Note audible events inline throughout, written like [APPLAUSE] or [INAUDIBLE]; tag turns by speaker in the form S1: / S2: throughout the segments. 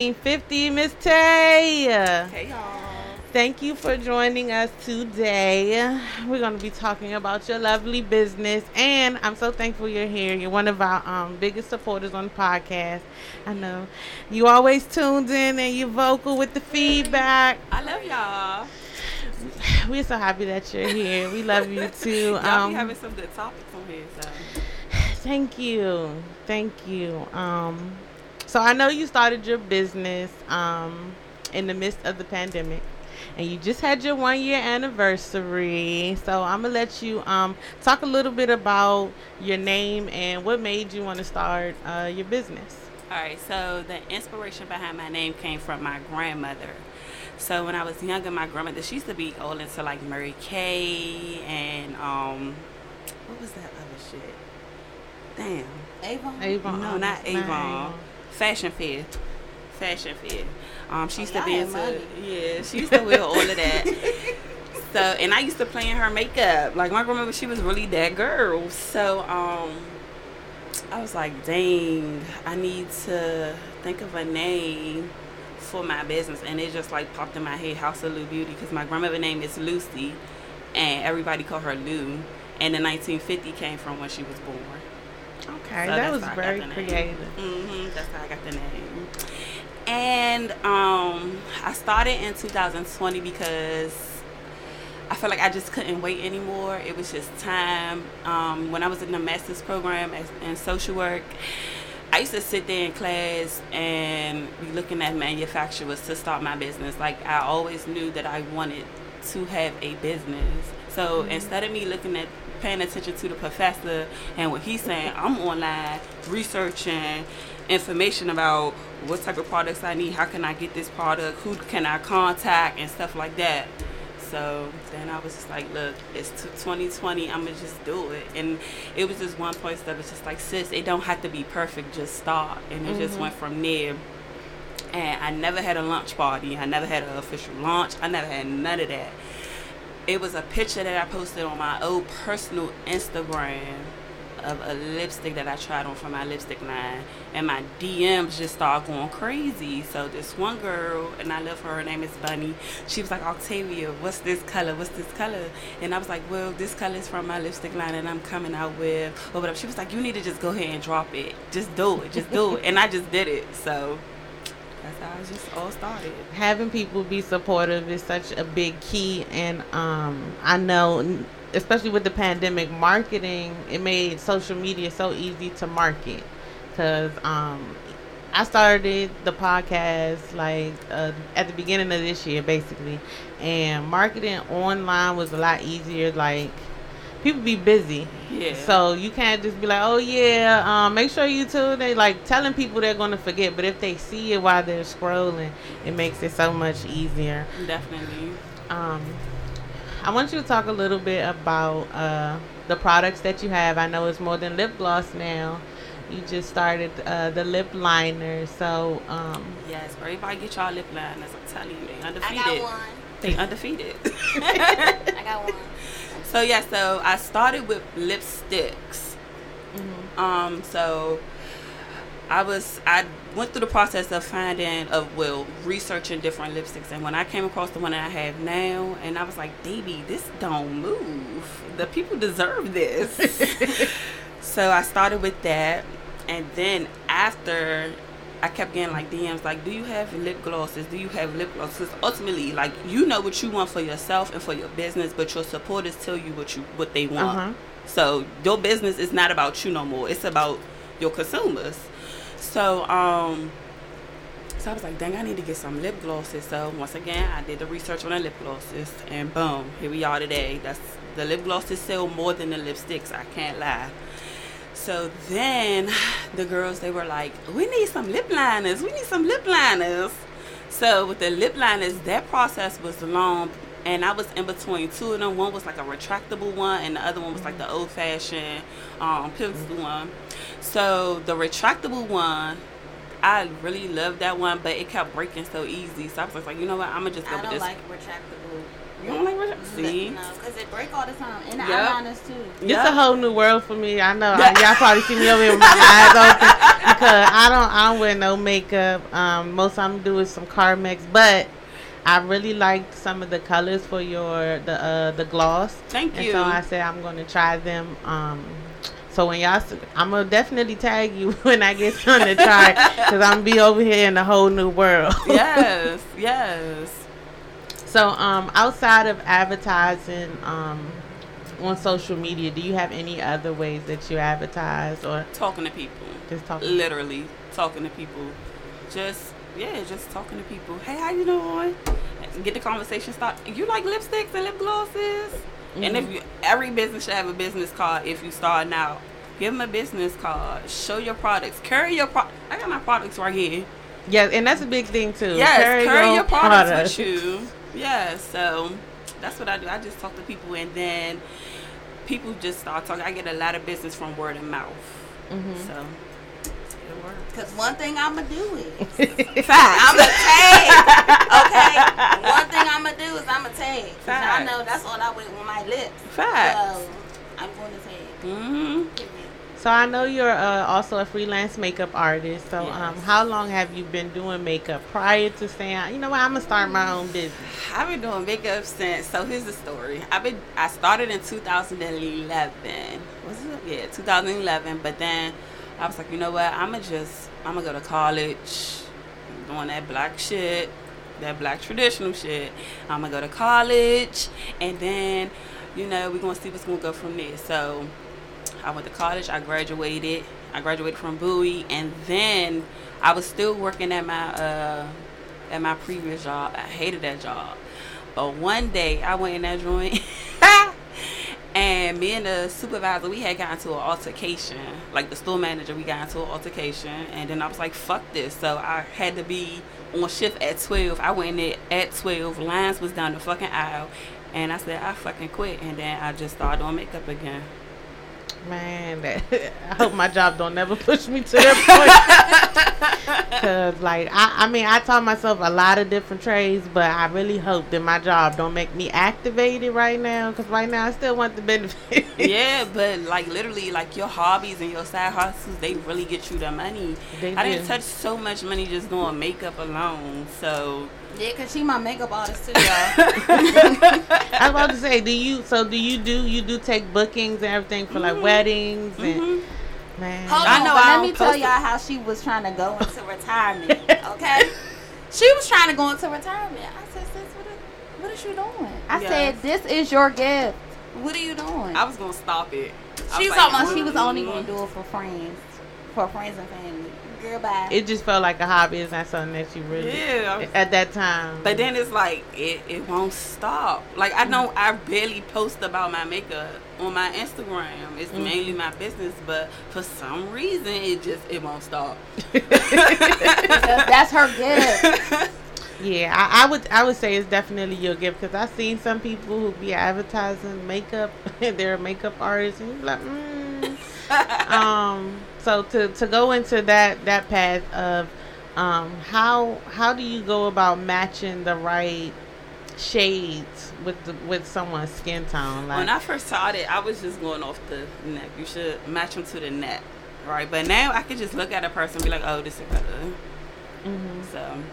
S1: 1950, Miss Tay.
S2: Hey y'all.
S1: Thank you for joining us today. We're going to be talking about your lovely business, and I'm so thankful you're here. You're one of our um, biggest supporters on the podcast. I know you always tuned in and you're vocal with the feedback.
S2: I love y'all.
S1: We're so happy that you're here. We love you [LAUGHS] too.
S2: y'all
S1: Um,
S2: be having some good topics on here. So [SIGHS]
S1: Thank you. Thank you. Um, so I know you started your business um, in the midst of the pandemic. And you just had your one year anniversary. So I'm going to let you um, talk a little bit about your name and what made you want to start uh, your business.
S2: all right. So the inspiration behind my name came from my grandmother. So when I was younger, my grandmother she used to be all into like Mary Kay and um, what was that other shit? Damn.
S3: Avon?
S1: Avon.
S2: No, not
S1: Avon.
S2: Fashion Fair. Fashion Fair. Um, she used
S3: Oh,
S2: to be into yeah. She used to wear all of that. [LAUGHS] So and I used to play in her makeup. Like my grandmother, she was really that girl. So um, I was like, dang, I need to think of a name for my business, and it just like popped in my head, House of Lu Beauty, because my grandmother's name is Lucy, and everybody called her Lou. And the 1950 came from when she was born.
S1: Okay,
S2: So
S1: that was
S2: how I got
S1: very creative.
S2: hmm That's how I got the name. And um, I started in 2020 because I felt like I just couldn't wait anymore. It was just time. Um, when I was in the master's program as, in social work, I used to sit there in class and be looking at manufacturers to start my business. Like I always knew that I wanted to have a business. So instead of me looking at paying attention to the professor and what he's saying, I'm online researching information about what type of products I need, how can I get this product, who can I contact, and stuff like that. So then I was just like, look, it's 2020. I'm gonna just do it. And it was just one point that was just like, sis, it don't have to be perfect. Just start. And it just mm-hmm. went from there. And I never had a lunch party. I never had an official launch. I never had none of that. It was a picture that I posted on my old personal Instagram of a lipstick that I tried on for my lipstick line, and my DMs just started going crazy. So this one girl, and I love her. Her name is Bunny. She was like, Octavia, what's this color? What's this color? And I was like, well, this color is from my lipstick line, and I'm coming out with or whatever. She was like, you need to just go ahead and drop it. Just do it. Just do it. And I just did it. So that's how it just all started.
S1: having people be supportive is such a big key and um i know especially with the pandemic marketing it made social media so easy to market because um i started the podcast like uh, at the beginning of this year basically and marketing online was a lot easier like people be busy
S2: Yeah.
S1: so you can't just be like, oh yeah, um, make sure you tune. They like telling people they're gonna forget, but if they see it while they're scrolling, it makes it so much easier.
S2: Definitely.
S1: Um, I want you to talk a little bit about uh, the products that you have. I know it's more than lip gloss now. You just started uh, the lip liner, so um,
S2: Yes, everybody get y'all lip liners. I'm telling you, they
S3: I
S2: undefeated.
S3: I got one.
S2: They undefeated. [LAUGHS]
S3: I got one.
S2: So yeah, so I started with lipsticks. Um, so I was I went through the process of finding of well researching different lipsticks, and when I came across the one that I have now, and I was like, baby, this don't move. The people deserve this. [LAUGHS] [LAUGHS] so I started with that, and then after. I kept getting like DMs like, "Do you have lip glosses? Do you have lip glosses?" Ultimately, like you know what you want for yourself and for your business, but your supporters tell you what you what they want.
S1: Uh-huh.
S2: So your business is not about you no more. It's about your consumers. So um so I was like, dang, I need to get some lip glosses. So once again, I did the research on the lip glosses and boom, here we are today. That's the lip glosses sell more than the lipsticks, I can't lie. So then [SIGHS] the girls they were like, We need some lip liners, we need some lip liners. So with the lip liners, that process was long and I was in between two of them. One was like a retractable one and the other one was like the old fashioned um pencil one. So the retractable one I really loved that one, but it kept breaking so easy. So I was like, you know what? I'm gonna just go
S3: I
S2: with
S3: don't
S2: this.
S3: like retractable
S2: You don't like brush? See,
S3: No, because it break all the time. And the
S2: Yep.
S3: eyeliners too.
S1: It's
S2: Yeah.
S1: a whole new world for me. I know [LAUGHS] I, y'all probably see me over here with my eyes open because I don't I don't wear no makeup. Um, most I'm do is some Carmex, but I really liked some of the colors for your the uh the gloss.
S2: Thank
S1: and
S2: you.
S1: so I said I'm gonna try them. Um, so when y'all, I'm gonna definitely tag you [LAUGHS] when I get some to try because I'm be over here in a whole new world. [LAUGHS]
S2: yes, yes.
S1: So, um, outside of advertising, um, on social media, do you have any other ways that you advertise or
S2: Talking to people.
S1: just talk?
S2: literally talking to people. Just yeah just talking to people. Hey how you doing? Get the conversation started you like lipsticks and lip glosses? And if you every business should have a business card if you starting out. Give them a business card. Show your products. Carry your pro i got my products right here.
S1: Yes, and that's a big thing too.
S2: yes carry, your, products
S1: products.
S2: with you yeah so that's what i do i just talk to people and then people just start talking i get a lot of business from word of mouth
S1: Mhm.
S2: so it works
S3: Because one thing I'm going to do is. [LAUGHS]
S2: Facts.
S3: I'm going to tag. Okay? One thing I'm going to do is I'm going to tag. 'Cause I know that's all I wear with my lips.
S2: Facts.
S3: So I'm going to tag.
S2: hmm
S3: Period.
S1: So I know you're uh, also a freelance makeup artist. So, um, how long have you been doing makeup prior to saying, you know what, I'm gonna start my own business?
S2: I've been doing makeup since. So here's the story. I've been. I started in 2011. Was it? Yeah, 2011. But then I was like, you know what? I'ma just. I'ma go to college, doing that black shit, that black traditional shit. I'ma go to college, and then, you know, we're gonna see what's gonna go from there. So I went to college. I graduated. I graduated from Bowie, and then I was still working at my uh, at my previous job. I hated that job, but one day I went in that joint, [LAUGHS] and me and the supervisor we had gotten into an altercation. Like the store manager, we got into an altercation, and then I was like, "Fuck this!" So I had to be on shift at twelve. I went in there at twelve. Lines was down the fucking aisle. And I said, I fucking quit. And then I just started doing makeup again.
S1: Man, that, [LAUGHS] I hope my job don't never push me to that point. [LAUGHS] Cause like I, I mean, I taught myself a lot of different trades, but I really hope that my job don't make me activated right now. Cause right now I still want the benefit.
S2: yeah, [LAUGHS] but like literally, like your hobbies and your side hustles, they really get you the money.
S1: They
S2: I
S1: do.
S2: didn't touch so much money just doing makeup alone. So
S3: Yeah, because she my makeup artist too, y'all. [LAUGHS]
S1: I was about to say, do you? So do you do? You do take bookings and everything for like weddings and
S2: mhm.
S1: man.
S3: Hold
S2: I
S3: on,
S2: know
S3: but
S2: I
S3: let me tell
S2: it.
S3: y'all how she was trying to go into [LAUGHS] retirement. Okay, she was trying to go into retirement. I said, "Sis, what is, what is you doing?" I
S2: Yes.
S3: said, "This is your gift. What are you doing?"
S2: I was gonna stop it.
S3: She
S2: was
S3: was
S2: like,
S3: talking about she was only gonna do it for friends, for friends and family. Girl, bye.
S1: It just felt like a hobby. It's not something that you really
S2: Yeah.
S1: At that time.
S2: But then it's like it, it won't stop. Like I know I barely post about my makeup on my Instagram. It's mainly my business, but for some reason it just it won't stop. [LAUGHS] [LAUGHS]
S3: That's her gift.
S1: Yeah, I, I would I would say it's definitely your gift because I've seen some people who be advertising makeup [LAUGHS] and they're a makeup artist and you're like, mm. um. So to to go into that that path of um how how do you go about matching the right shades with the, with someone's skin tone? Like,
S2: When I first started, I was just going off the neck. You should match them to the neck, right? But now I could just look at a person and be like, oh, this is better.
S1: Mhm.
S2: So, and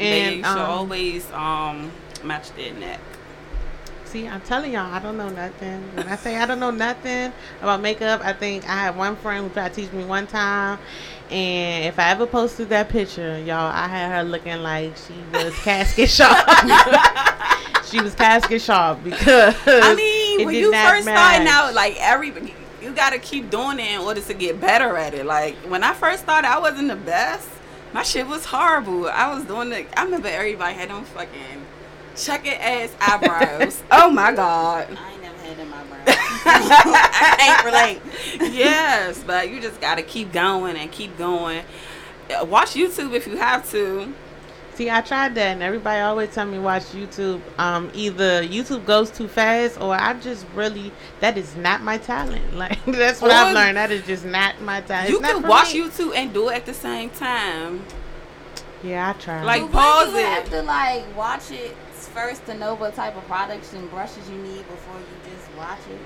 S1: And,
S2: you should
S1: um,
S2: always um match their neck.
S1: See, I'm telling y'all, I don't know nothing. When I say I don't know nothing about makeup, I think I had one friend who tried to teach me one time, and if I ever posted that picture, y'all, I had her looking like she was casket [LAUGHS] sharp. she was casket sharp because
S2: I mean,
S1: it
S2: when you first starting out, like every you gotta keep doing it in order to get better at it. Like when I first started, I wasn't the best. My shit was horrible. I was doing the. I remember everybody had them fucking chucking ass eyebrows. [LAUGHS] oh my god.
S3: I ain't never had in my brain. I can't relate.
S2: yes, but you just gotta keep going and keep going. Uh, Watch YouTube if you have to.
S1: See, I tried that, and everybody always tell me watch YouTube. Um, either YouTube goes too fast, or I just really that is not my talent. [LAUGHS] Like that's what I've learned. That is just not my talent.
S2: You can watch
S1: me.
S2: YouTube and do it at the same time.
S1: Yeah, I tried.
S2: Like,
S3: But
S2: pause
S3: wouldn't you
S2: it.
S3: have to like watch it ladies first to know what type of products and brushes you need before you just watch it?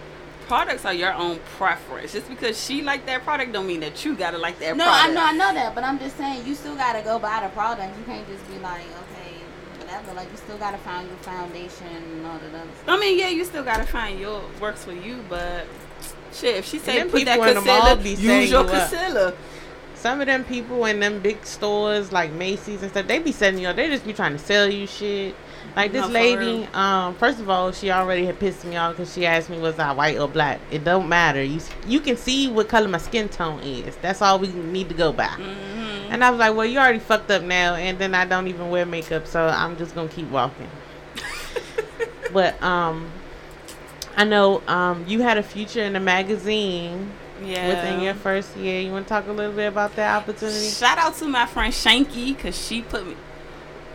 S2: Products are your own preference. Just because she like that product don't mean that you gotta like that product.
S3: No,
S2: product.
S3: I know, I know that, but I'm just saying you still gotta go buy the product. You can't just be like, okay, whatever. Like you still gotta find your foundation and all that other stuff.
S2: I mean, yeah, you still gotta find your works for you, but shit, if she say
S1: them
S2: put that
S1: people in the mall
S2: concealer,
S1: be
S2: use your
S1: you up.
S2: concealer.
S1: Some of them people in them big stores like Macy's and stuff, they be setting you up. They just be trying to sell you shit. Like this
S2: No,
S1: lady, um, first of all, she already had pissed me off because she asked me was I white or black. It don't matter. You you can see what color my skin tone is. That's all we need to go by.
S2: Mm-hmm.
S1: And I was like, well, you already fucked up now, and then I don't even wear makeup, so I'm just gonna keep walking. [LAUGHS] but um, I know um, you had a future in the magazine
S2: Yeah.
S1: within your first year. You want to talk a little bit about that opportunity?
S2: Shout out to my friend Shanky because she put me.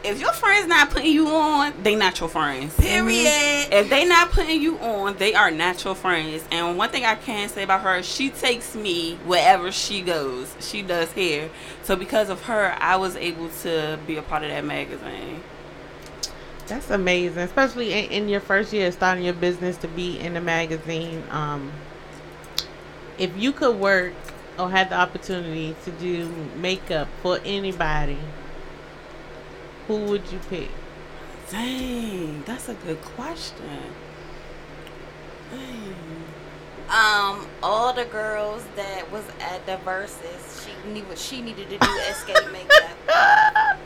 S2: If your friends not putting you on, they not your friends.
S3: Period.
S2: If they not putting you on, they are not your friends. And one thing I can say about her, she takes me wherever she goes. She does hair. So because of her, I was able to be a part of that magazine.
S1: That's amazing, especially in, in your first year of starting your business to be in the magazine. Um, if you could work or had the opportunity to do makeup for anybody, who would you pick?
S2: Dang, that's a good question. Dang.
S3: Um, all the girls that was at the verses, she knew what she needed to do escape makeup. [LAUGHS]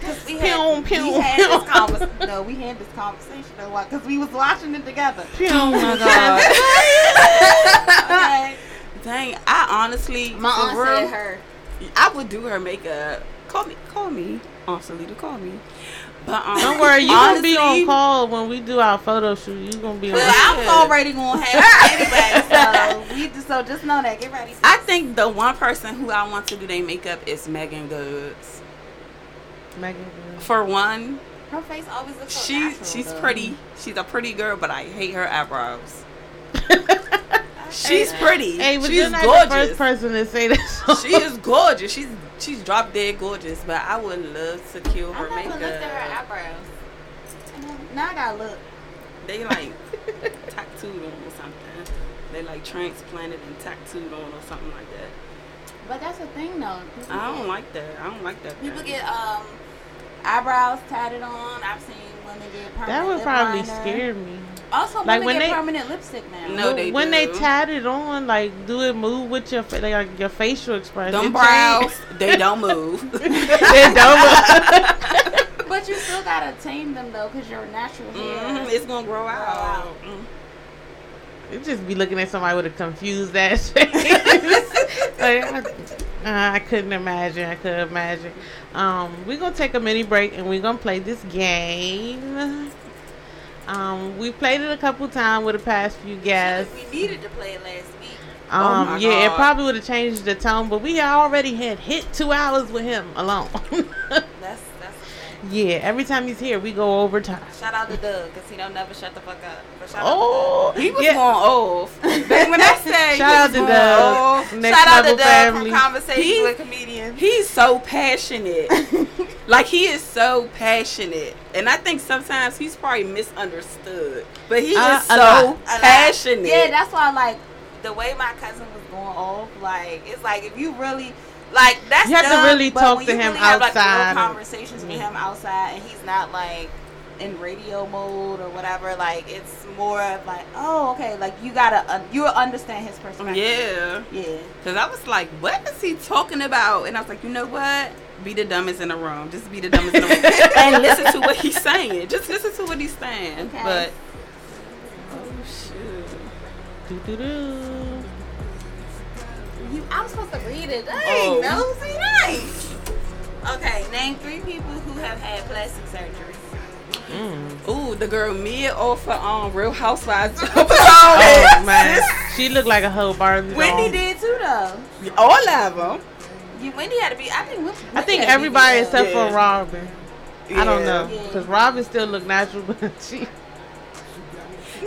S3: Cause we had,
S1: Pew, pew,
S3: we had
S1: pew.
S3: this convers- No, we had this conversation a lot because we was watching it together.
S1: Oh
S2: my [LAUGHS] God.
S3: okay.
S2: Dang, I honestly,
S3: My
S2: for
S3: aunt
S2: real,
S3: said her.
S2: I would do her makeup. Call me, call me, Aunt Salita, call me. But um,
S1: Don't worry, you gonna be on call when we do our photo shoot. You gonna be on.
S3: Well, I'm already gonna have [LAUGHS] it anyway, so we just so just know that. Get ready.
S2: I think the one person who I want to do their makeup is Megan Goods.
S1: Megan. Goods.
S2: For one,
S3: her face always looks so
S2: she
S3: natural,
S2: she's
S3: though.
S2: pretty. She's a pretty girl, but I hate her eyebrows. [LAUGHS] She's pretty.
S1: Hey, but
S2: she's
S1: you're the
S2: gorgeous.
S1: first person to say that.
S2: she is gorgeous. She's she's drop dead gorgeous, but I would love to kill
S3: I
S2: her
S3: never
S2: makeup.
S3: looked at her eyebrows. Now I gotta look.
S2: They like tattooed on or something. They like transplanted and tattooed on or something like that.
S3: But that's the thing though. People
S2: I don't
S3: get-
S2: like that. I don't like that.
S3: People
S2: thing.
S3: get um eyebrows tatted on. I've seen women get permanent
S1: that would probably
S3: liner.
S1: scare me.
S3: Also,
S1: Like,
S3: women
S1: when
S3: get
S1: they-
S3: permanent lipstick now.
S2: No,
S1: When-
S2: they
S1: when they tat it on, like, do it move with your fa- like your facial expression?
S2: Them brows, they don't move. [LAUGHS] [LAUGHS]
S1: they don't. Move. [LAUGHS]
S3: But you still gotta tame them though, cause your natural hair.
S2: Mhm, It's gonna grow out.
S3: out.
S2: Mm.
S1: It just be looking at somebody with a confused ass face. like, I, uh, I couldn't imagine. I couldn't imagine. Um, we're gonna take a mini break and we're gonna play this game. Um, we played it a couple times with the past few guests.
S3: We needed to play it last week.
S2: Oh
S1: Um,
S2: my
S1: yeah, it probably would have changed the tone, but we already had hit two hours with him alone. [LAUGHS]
S3: That's that's a fact.
S1: Yeah, every time he's here, we go overtime.
S3: Shout out to Doug, cause he don't never shut the fuck up. But shout
S1: Oh,
S2: He was
S1: yeah.
S2: going off. [LAUGHS] Back when I say
S1: Shout out to
S2: going
S1: Doug.
S2: off,
S1: Next
S3: Shout out
S1: level
S3: to Doug
S1: family.
S3: from Conversations
S2: He-
S3: with Comedians.
S2: He's so passionate. [LAUGHS] like he is so passionate. And I think sometimes he's probably misunderstood. But he
S1: Uh,
S2: is so
S1: lot.
S3: A lot.
S2: passionate.
S3: Yeah, that's why like the way my cousin was going off, like it's like if you really like that's
S1: You have to really talk to him
S3: really have, like, real
S1: outside
S3: conversations with him outside, and he's not like in radio mode or whatever. Like it's more of like, oh, okay, like you gotta uh, you understand his perspective.
S2: yeah.
S3: yeah.
S2: Because I was like, what is he talking about? And I was like, you know what? Be the dumbest in the room. Just be the dumbest in the room. [LAUGHS] and listen to what he's saying. Just listen to what he's saying.
S3: Okay.
S2: But, oh, shoot.
S1: Doo-doo-doo.
S3: You, I'm supposed to read it. Dang,
S2: Oh.
S3: nosy, nice. Okay, name three people who have had plastic surgery.
S1: Mm.
S2: Ooh, the girl Mia off of um, Real Housewives. [LAUGHS]
S1: Oh man, she looked like a whole Barbie.
S3: Wendy
S1: doll.
S3: did too, though.
S2: All of them.
S3: You, Wendy had to be. I think. Wendy
S1: I think
S3: had to be
S1: everybody except
S2: Yeah.
S1: for Robin. I don't
S2: Yeah.
S1: know
S3: Yeah.
S1: because Robin still look natural, [LAUGHS] but she.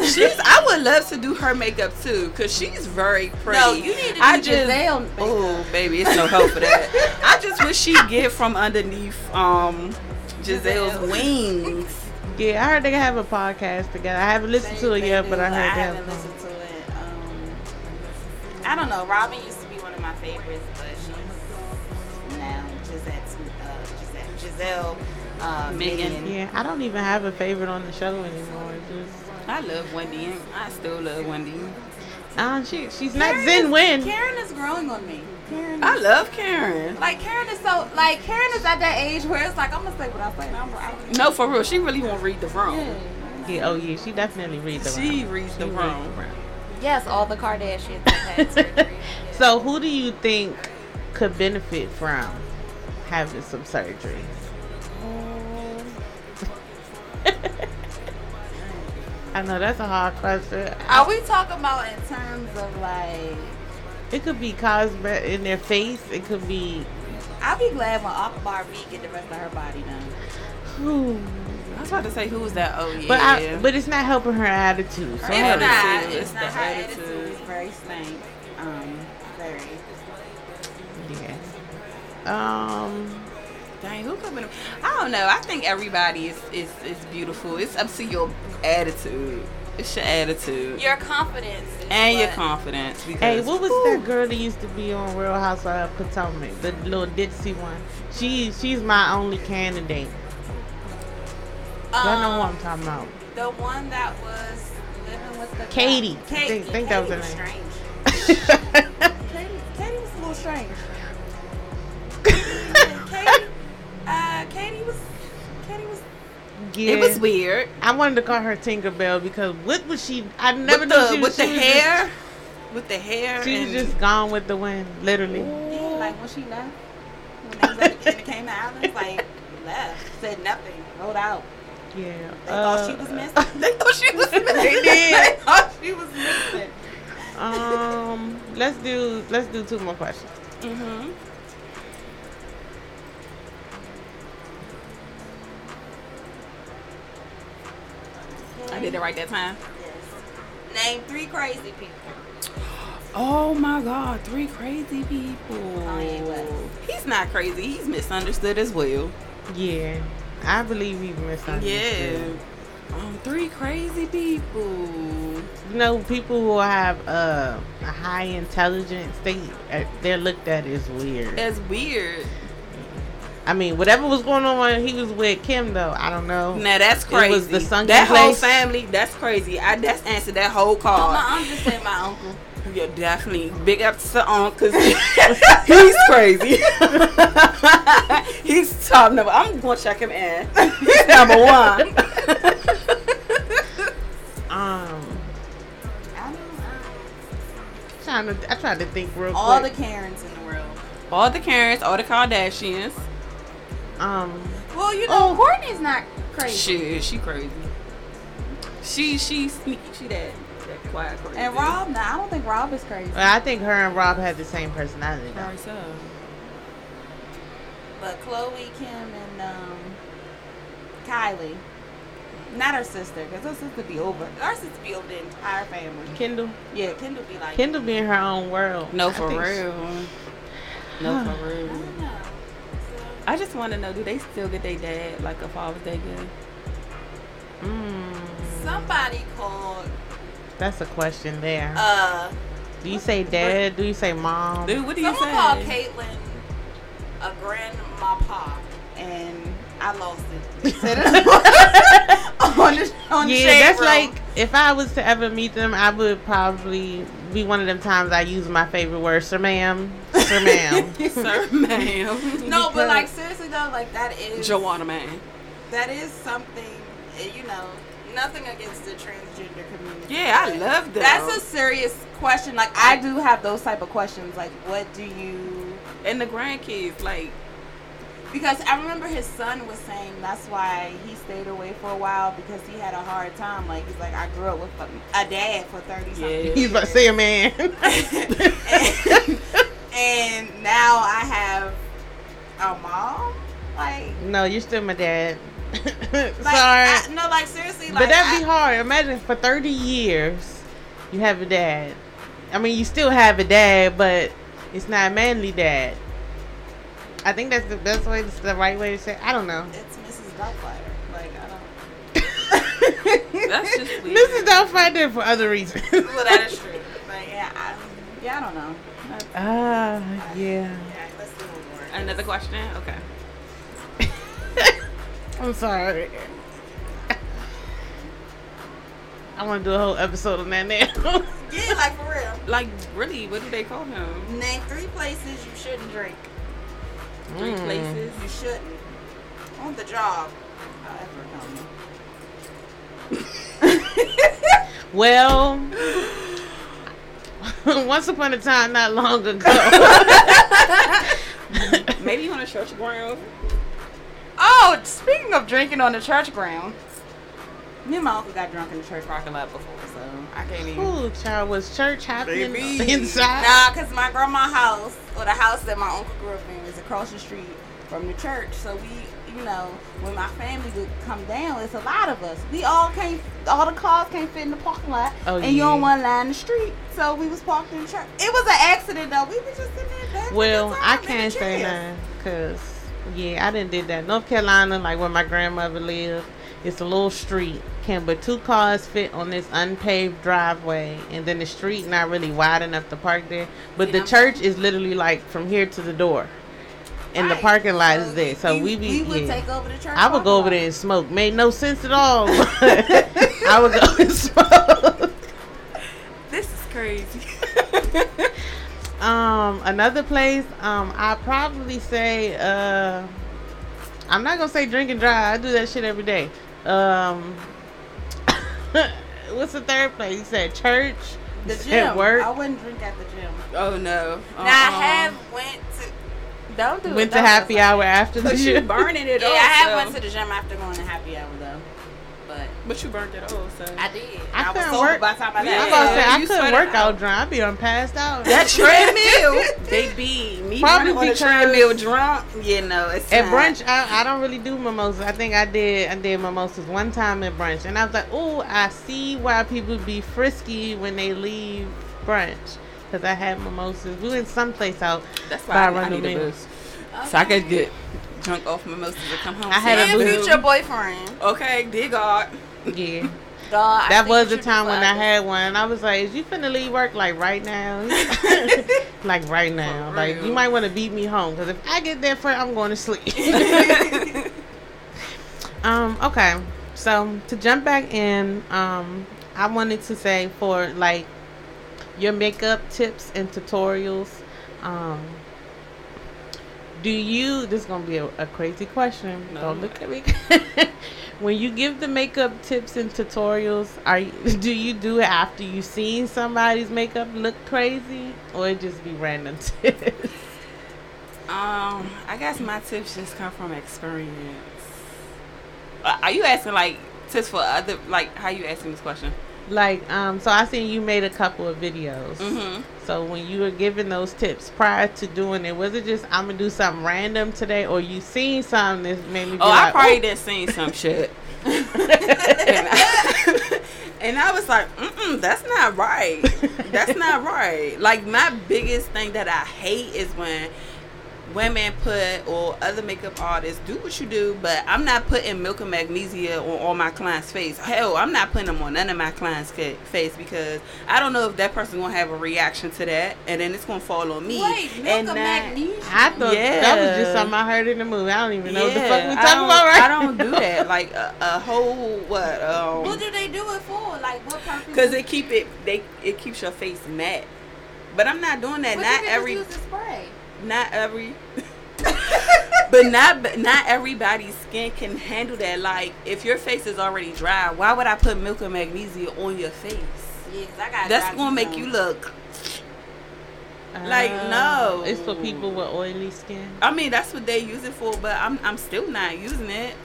S2: She's. I would love to do her makeup too, cause she's very pretty.
S3: No, you need to do
S2: I just.
S3: Gizelle makeup.
S2: Oh, baby, it's no help for that. I just wish she'd get from underneath um Gizelle's
S3: Gizelle.
S2: wings.
S1: Yeah, I heard they have a podcast together. I haven't listened to it yet,
S3: they
S1: but. I heard they have.
S3: haven't listened to it. Um, I don't know. Robin used to be one of my favorites, but she's now Gisette, uh, Gisette, Gizelle, uh,
S2: Megan.
S3: Megan.
S1: Yeah, I don't even have a favorite on the show anymore. It's Just,
S2: I love Wendy. I still love Wendy.
S1: uh, she she's not
S3: Karen
S1: Zen
S3: is-
S1: Win.
S3: Karen is growing on me. Karen
S2: I love Karen.
S3: Like Karen is so like Karen is at that age where it's like I'm gonna say what I say. I'm, I'm
S2: No, for real. She really won't read the room.
S3: Yeah.
S1: Yeah, oh yeah, she definitely reads the
S2: She
S1: room.
S2: reads the
S1: She
S2: room.
S3: Yes, all the Kardashians. [LAUGHS]
S1: So who do you think could benefit from having some surgery? [LAUGHS] I know that's a hard question.
S3: Are we talking about in terms of like?
S1: It could be cosmetic in their face. It could be.
S3: I'll be glad when Akbar V get the rest of her body done.
S1: Ooh.
S2: I was about to say, who was that? Oh, yeah.
S1: But I, but it's not helping her attitude. So
S3: It's
S1: her-
S3: not.
S2: attitude,
S3: It's
S2: it's
S3: not.
S2: the
S3: Her attitude
S2: attitude.
S3: is very stank. Um, very.
S1: Yeah. Um.
S2: Dang, who could be? I don't know. I think everybody is, is, is beautiful. It's up to your attitude. It's your attitude.
S3: Your confidence. Is
S2: and your confidence. Because,
S1: Hey, what was
S2: Ooh.
S1: that girl that used to be on Real Housewives of Potomac? The little ditzy one. She she's my only candidate. Y'all know what I'm
S3: Um,
S1: talking about.
S3: The one that was living with the
S1: Katie. I
S3: Katie.
S1: think- think that was her
S3: Katie
S1: name.
S3: strange. [LAUGHS] Katie, Katie was a little strange. Katie, uh, Katie was, Katie was.
S1: yeah.
S2: It was weird.
S1: I wanted to call her Tinkerbell because what was she? I never
S2: with
S1: knew
S2: the,
S1: she was
S2: with the
S1: she was
S2: hair. with the hair.
S1: Just, she was just gone with the wind, literally.
S3: Yeah, like when she left, when they was at the, it came to Islands, like left, said nothing, rolled out.
S1: Yeah.
S3: They thought she
S1: Uh,
S3: was missing. [LAUGHS]
S2: they thought she was missing.
S1: They did. [LAUGHS]
S3: they thought she was missing.
S1: Um, let's do let's do two more questions.
S2: Mm-hmm. I did it right that time.
S3: Yes. Name three crazy people.
S2: Oh my God, three crazy people.
S3: Kanye West.
S2: He's not crazy. He's misunderstood as well.
S1: Yeah, I believe he misunderstood.
S2: Yeah. Um, three crazy people.
S1: You know, people who have uh, a high intelligence, they uh, they're looked at as weird.
S2: That's weird.
S1: I mean, whatever was going on when he was with Kim, though, I don't know.
S2: Now that's crazy.
S1: It
S2: crazy.
S1: was the sunken
S2: that whole family, that's crazy. I that's answered that whole call.
S3: I'm just saying my uncle.
S2: Yeah, definitely. Big up to on because [LAUGHS] he's crazy. [LAUGHS] he's top number. I'm gonna check him in. He's number one. [LAUGHS]
S1: Um,
S3: I know.
S1: trying to, I tried to think real
S3: All the. Karens in the world.
S2: all the Karens, all the Kardashians.
S1: Um,
S3: Well, you know,
S1: Oh.
S3: Kourtney's not crazy.
S2: Shit, she crazy. She she sneaky. She that that quiet crazy.
S3: And Rob, nah, I don't think Rob is crazy.
S1: I think her and Rob had the same personality. Though.
S2: Probably so.
S3: But Khloé, Kim, and um, Kylie. Not her sister, because her sister be over. Her sister be over the entire family.
S1: Kendall,
S3: Yeah, Kendall be like.
S1: Kendall be in her own world.
S2: No,
S1: I
S2: for
S1: think she-
S2: real. No, for
S3: I
S2: real.
S3: Don't know.
S2: I just want to know, do they still get their dad like a Father's Day gift?
S1: Mm,
S3: Somebody called.
S1: that's a question there.
S3: Uh,
S1: do you say dad? Do you say mom?
S2: Dude, what do you say?
S3: someone
S2: say?
S3: called Caitlyn a grandma pa, and I lost it. They said it on the on the
S1: yeah,
S3: shade
S1: that's
S3: room.
S1: like if I was to ever meet them, I would probably be one of them times I use my favorite word, sir ma'am, sir ma'am. [LAUGHS]
S2: Sir, ma'am. [LAUGHS]
S3: No, but like seriously though, like that is
S2: Joanna, man.
S3: that is something. eh, You know, nothing against the transgender community.
S2: Yeah, I love them.
S3: That's a serious question. Like I do have those type of questions. Like, what do you?
S2: and the grandkids, like,
S3: Because I remember his son was saying that's why he stayed away for a while because he had a hard time. Like he's like, I grew up with a, a dad for thirty something.
S2: Yeah.
S1: He's about to say a man.
S3: and, [LAUGHS] [LAUGHS] and now I have a mom. Like,
S1: no, you're still my dad. [LAUGHS]
S3: like
S1: Sorry.
S3: I, no, like seriously, like
S1: but that'd be
S3: I-
S1: hard. Imagine for 30 years, you have a dad. I mean, you still have a dad, but it's not a manly dad. I think that's the best way, that's the right way to say. It. I don't know.
S3: It's Mrs. Doubtfire. Like I don't. [LAUGHS]
S2: That's just weird.
S1: Mrs. Doubtfire did it for other reasons.
S3: well, that is true. [LAUGHS] But yeah, I, yeah, I don't know. That's-
S1: Ah, yeah.
S3: yeah, let's do one more.
S2: Another question? Okay. [LAUGHS]
S1: I'm sorry. I want to do a whole episode on that now.
S3: Yeah, like for real.
S2: Like, really, what do they call him?
S3: Name three places you shouldn't drink.
S2: Three
S1: Mm.
S2: places.
S3: You shouldn't. On the job. However, [LAUGHS]
S1: well, [LAUGHS] once upon a time, not long ago. [LAUGHS]
S2: Maybe you on a church ground.
S3: Oh, speaking of drinking on the church ground, me and my uncle got drunk in the church parking lot before, so I can't even.
S1: Ooh, child, was church happening
S2: Baby.
S1: inside?
S3: Nah, cause my grandma's house or the house that my uncle grew up in is across the street from the church. So we, you know, when my family would come down, it's a lot of us. We all can't, all the cars can't fit in the parking lot,
S1: Oh,
S3: and you
S1: yeah.
S3: on one line the street. So we was parked in the church. It was an accident though. We were just sitting there.
S1: Well, I
S3: in
S1: can't say that cause yeah, I didn't did that. North Carolina, like where my grandmother lived, it's a little street. Can but two cars fit on this unpaved driveway, and then the street not really wide enough to park there. But the church is literally like from here to the door, and the parking lot
S3: So
S1: is there. So
S3: we,
S1: we be
S3: we would
S1: yeah.
S3: take over the church.
S1: I would go over there and smoke. Made no sense at all. [LAUGHS] [LAUGHS] I would go and smoke.
S2: This is crazy. [LAUGHS]
S1: Um, another place, um, I probably say, uh, I'm not gonna say drink and drive. I do that shit every day. Um, [COUGHS] what's the third place? You said church.
S3: The
S1: You said
S3: gym.
S1: work.
S3: I wouldn't drink at the gym.
S2: oh no.
S3: Now I
S2: Uh-uh.
S3: have went to. Don't do it.
S1: Went to
S3: Don't
S1: happy
S3: do it.
S1: hour after the
S2: But you
S1: gym. [LAUGHS]
S2: burning it
S3: Yeah,
S2: off.
S3: I have
S2: so-
S3: went to the gym after going to happy hour though. But
S2: But you burned it off, so.
S3: I did.
S1: I
S3: I,
S1: couldn't
S3: sober
S1: work-
S3: by the time I
S2: Yeah.
S1: I
S3: left.
S1: was about to say I
S2: you
S1: couldn't work out
S2: out.
S1: drunk. I'd be on passed out.
S2: That [LAUGHS] treadmill, baby. Me
S1: Probably
S2: running on the treadmill drunk. Yeah, no, it's
S1: At
S2: not.
S1: brunch, I, I don't really do mimosas. I think I did I did mimosas one time at brunch, and I was like, oh, I see why people be frisky when they leave brunch, because I had mimosas. We went someplace out.
S2: That's
S1: By
S2: why I, I
S1: Rundle
S2: need a
S1: Mill.
S2: boost. So I could get drunk off mimosas and come home.
S1: I had a
S3: And future boyfriend.
S2: Okay, dear God.
S1: Yeah,
S3: God,
S1: that was the time when I had one, I was like, is you finna leave work like right now? [LAUGHS] like right now. Like you might want to beat me home, because if I get there first, I'm going to sleep. [LAUGHS] Um, okay. So to jump back in, um, I wanted to say for like your makeup tips and tutorials, um, do you this is gonna be a, a crazy question.
S2: No.
S1: Don't look at me. [LAUGHS] when you give the makeup tips and tutorials, are you, [LAUGHS] do you do it after you've seen somebody's makeup look crazy or it just be random [LAUGHS] tips?
S2: Um, I guess my tips just come from experience. Uh, Are you asking like tips for other like how you asking this question?
S1: Like, um, so I seen you made a couple of videos.
S2: Mm-hmm.
S1: So when you were giving those tips prior to doing it, was it just I'm gonna do something random today, or you seen something that made me? Be
S2: Oh, I probably
S1: "Ooh."
S2: did seen some [LAUGHS] shit. and, [LAUGHS] I, and I was like, Mm-mm, that's not right. That's not right. Like my biggest thing that I hate is when women put or other makeup artists do what you do, but I'm not putting milk and magnesia on all my clients' face. Hell, I'm not putting them on none of my clients' face because I don't know if that person gonna have a reaction to that, and then it's gonna fall on me.
S3: Wait, milk
S2: and
S3: of
S2: not-
S3: magnesium.
S1: I thought that was just something I heard in the movie. I don't even know what the fuck we
S2: I
S1: talking about right
S2: I don't do that. [LAUGHS] Like a, a whole what?
S3: What
S2: Um,
S3: do they do it for? Like what purpose?
S2: because it keep it they it keeps your face matte. But I'm not doing that.
S3: But
S2: not every,
S3: use the spray.
S2: Not every. [LAUGHS] but not not everybody's skin can handle that. Like if your face is already dry, why would I put milk and magnesia on your face?
S3: Yeah, 'cause I got.
S2: That's gonna make
S3: skin.
S2: you look. Like,
S1: Uh,
S2: no.
S1: it's for people with oily skin.
S2: I mean, that's what they use it for. But I'm I'm still not using it.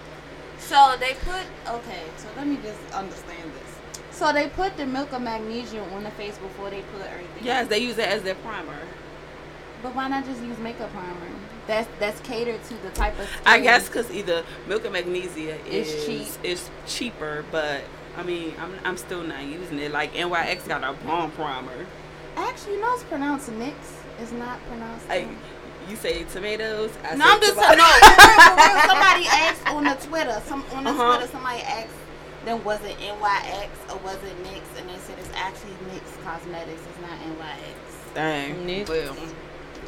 S3: So they put okay. So let me just understand this. So they put the milk of magnesium on the face before they put everything.
S2: Yes, they use it as their primer.
S3: But why not just use makeup primer? That's that's catered to the type of. Skin.
S2: I guess because either milk and magnesia
S3: It's
S2: is
S3: cheap.
S2: is cheaper, but I mean I'm I'm still not using it. Like NYX got a bomb primer.
S3: Actually, you know it's pronounced mix. It's not pronounced.
S2: Like you say tomatoes. I
S3: no,
S2: say
S3: I'm just
S2: tomato-
S3: no. For real, for real, [LAUGHS] somebody asked on the Twitter. Some on the
S2: Uh-huh.
S3: Twitter, somebody asked then was it NYX or was it NYX? And they said it's actually NYX Cosmetics. It's not NYX.
S2: Dang.
S1: NYX.
S2: Well,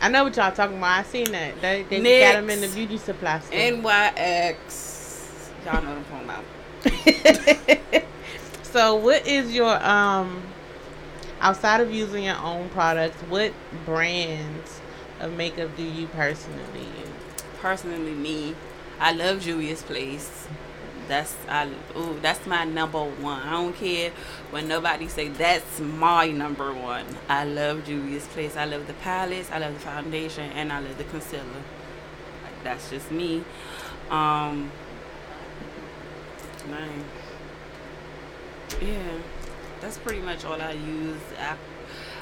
S1: I know what y'all talking about. I seen that. They they
S2: NYX.
S1: got them in the beauty supply store.
S2: NYX. Y'all know what I'm talking about. [LAUGHS]
S1: so what is your um outside of using your own products, what brands of makeup do you personally use?
S2: Personally, me, I love Juvia's Place. That's I. Ooh, that's my number one. I don't care when nobody say that's my number one. I love Juvia's Place. I love the palettes. I love the foundation, and I love the concealer. Like, that's just me. Um. Man. Yeah, that's pretty much all I use. I,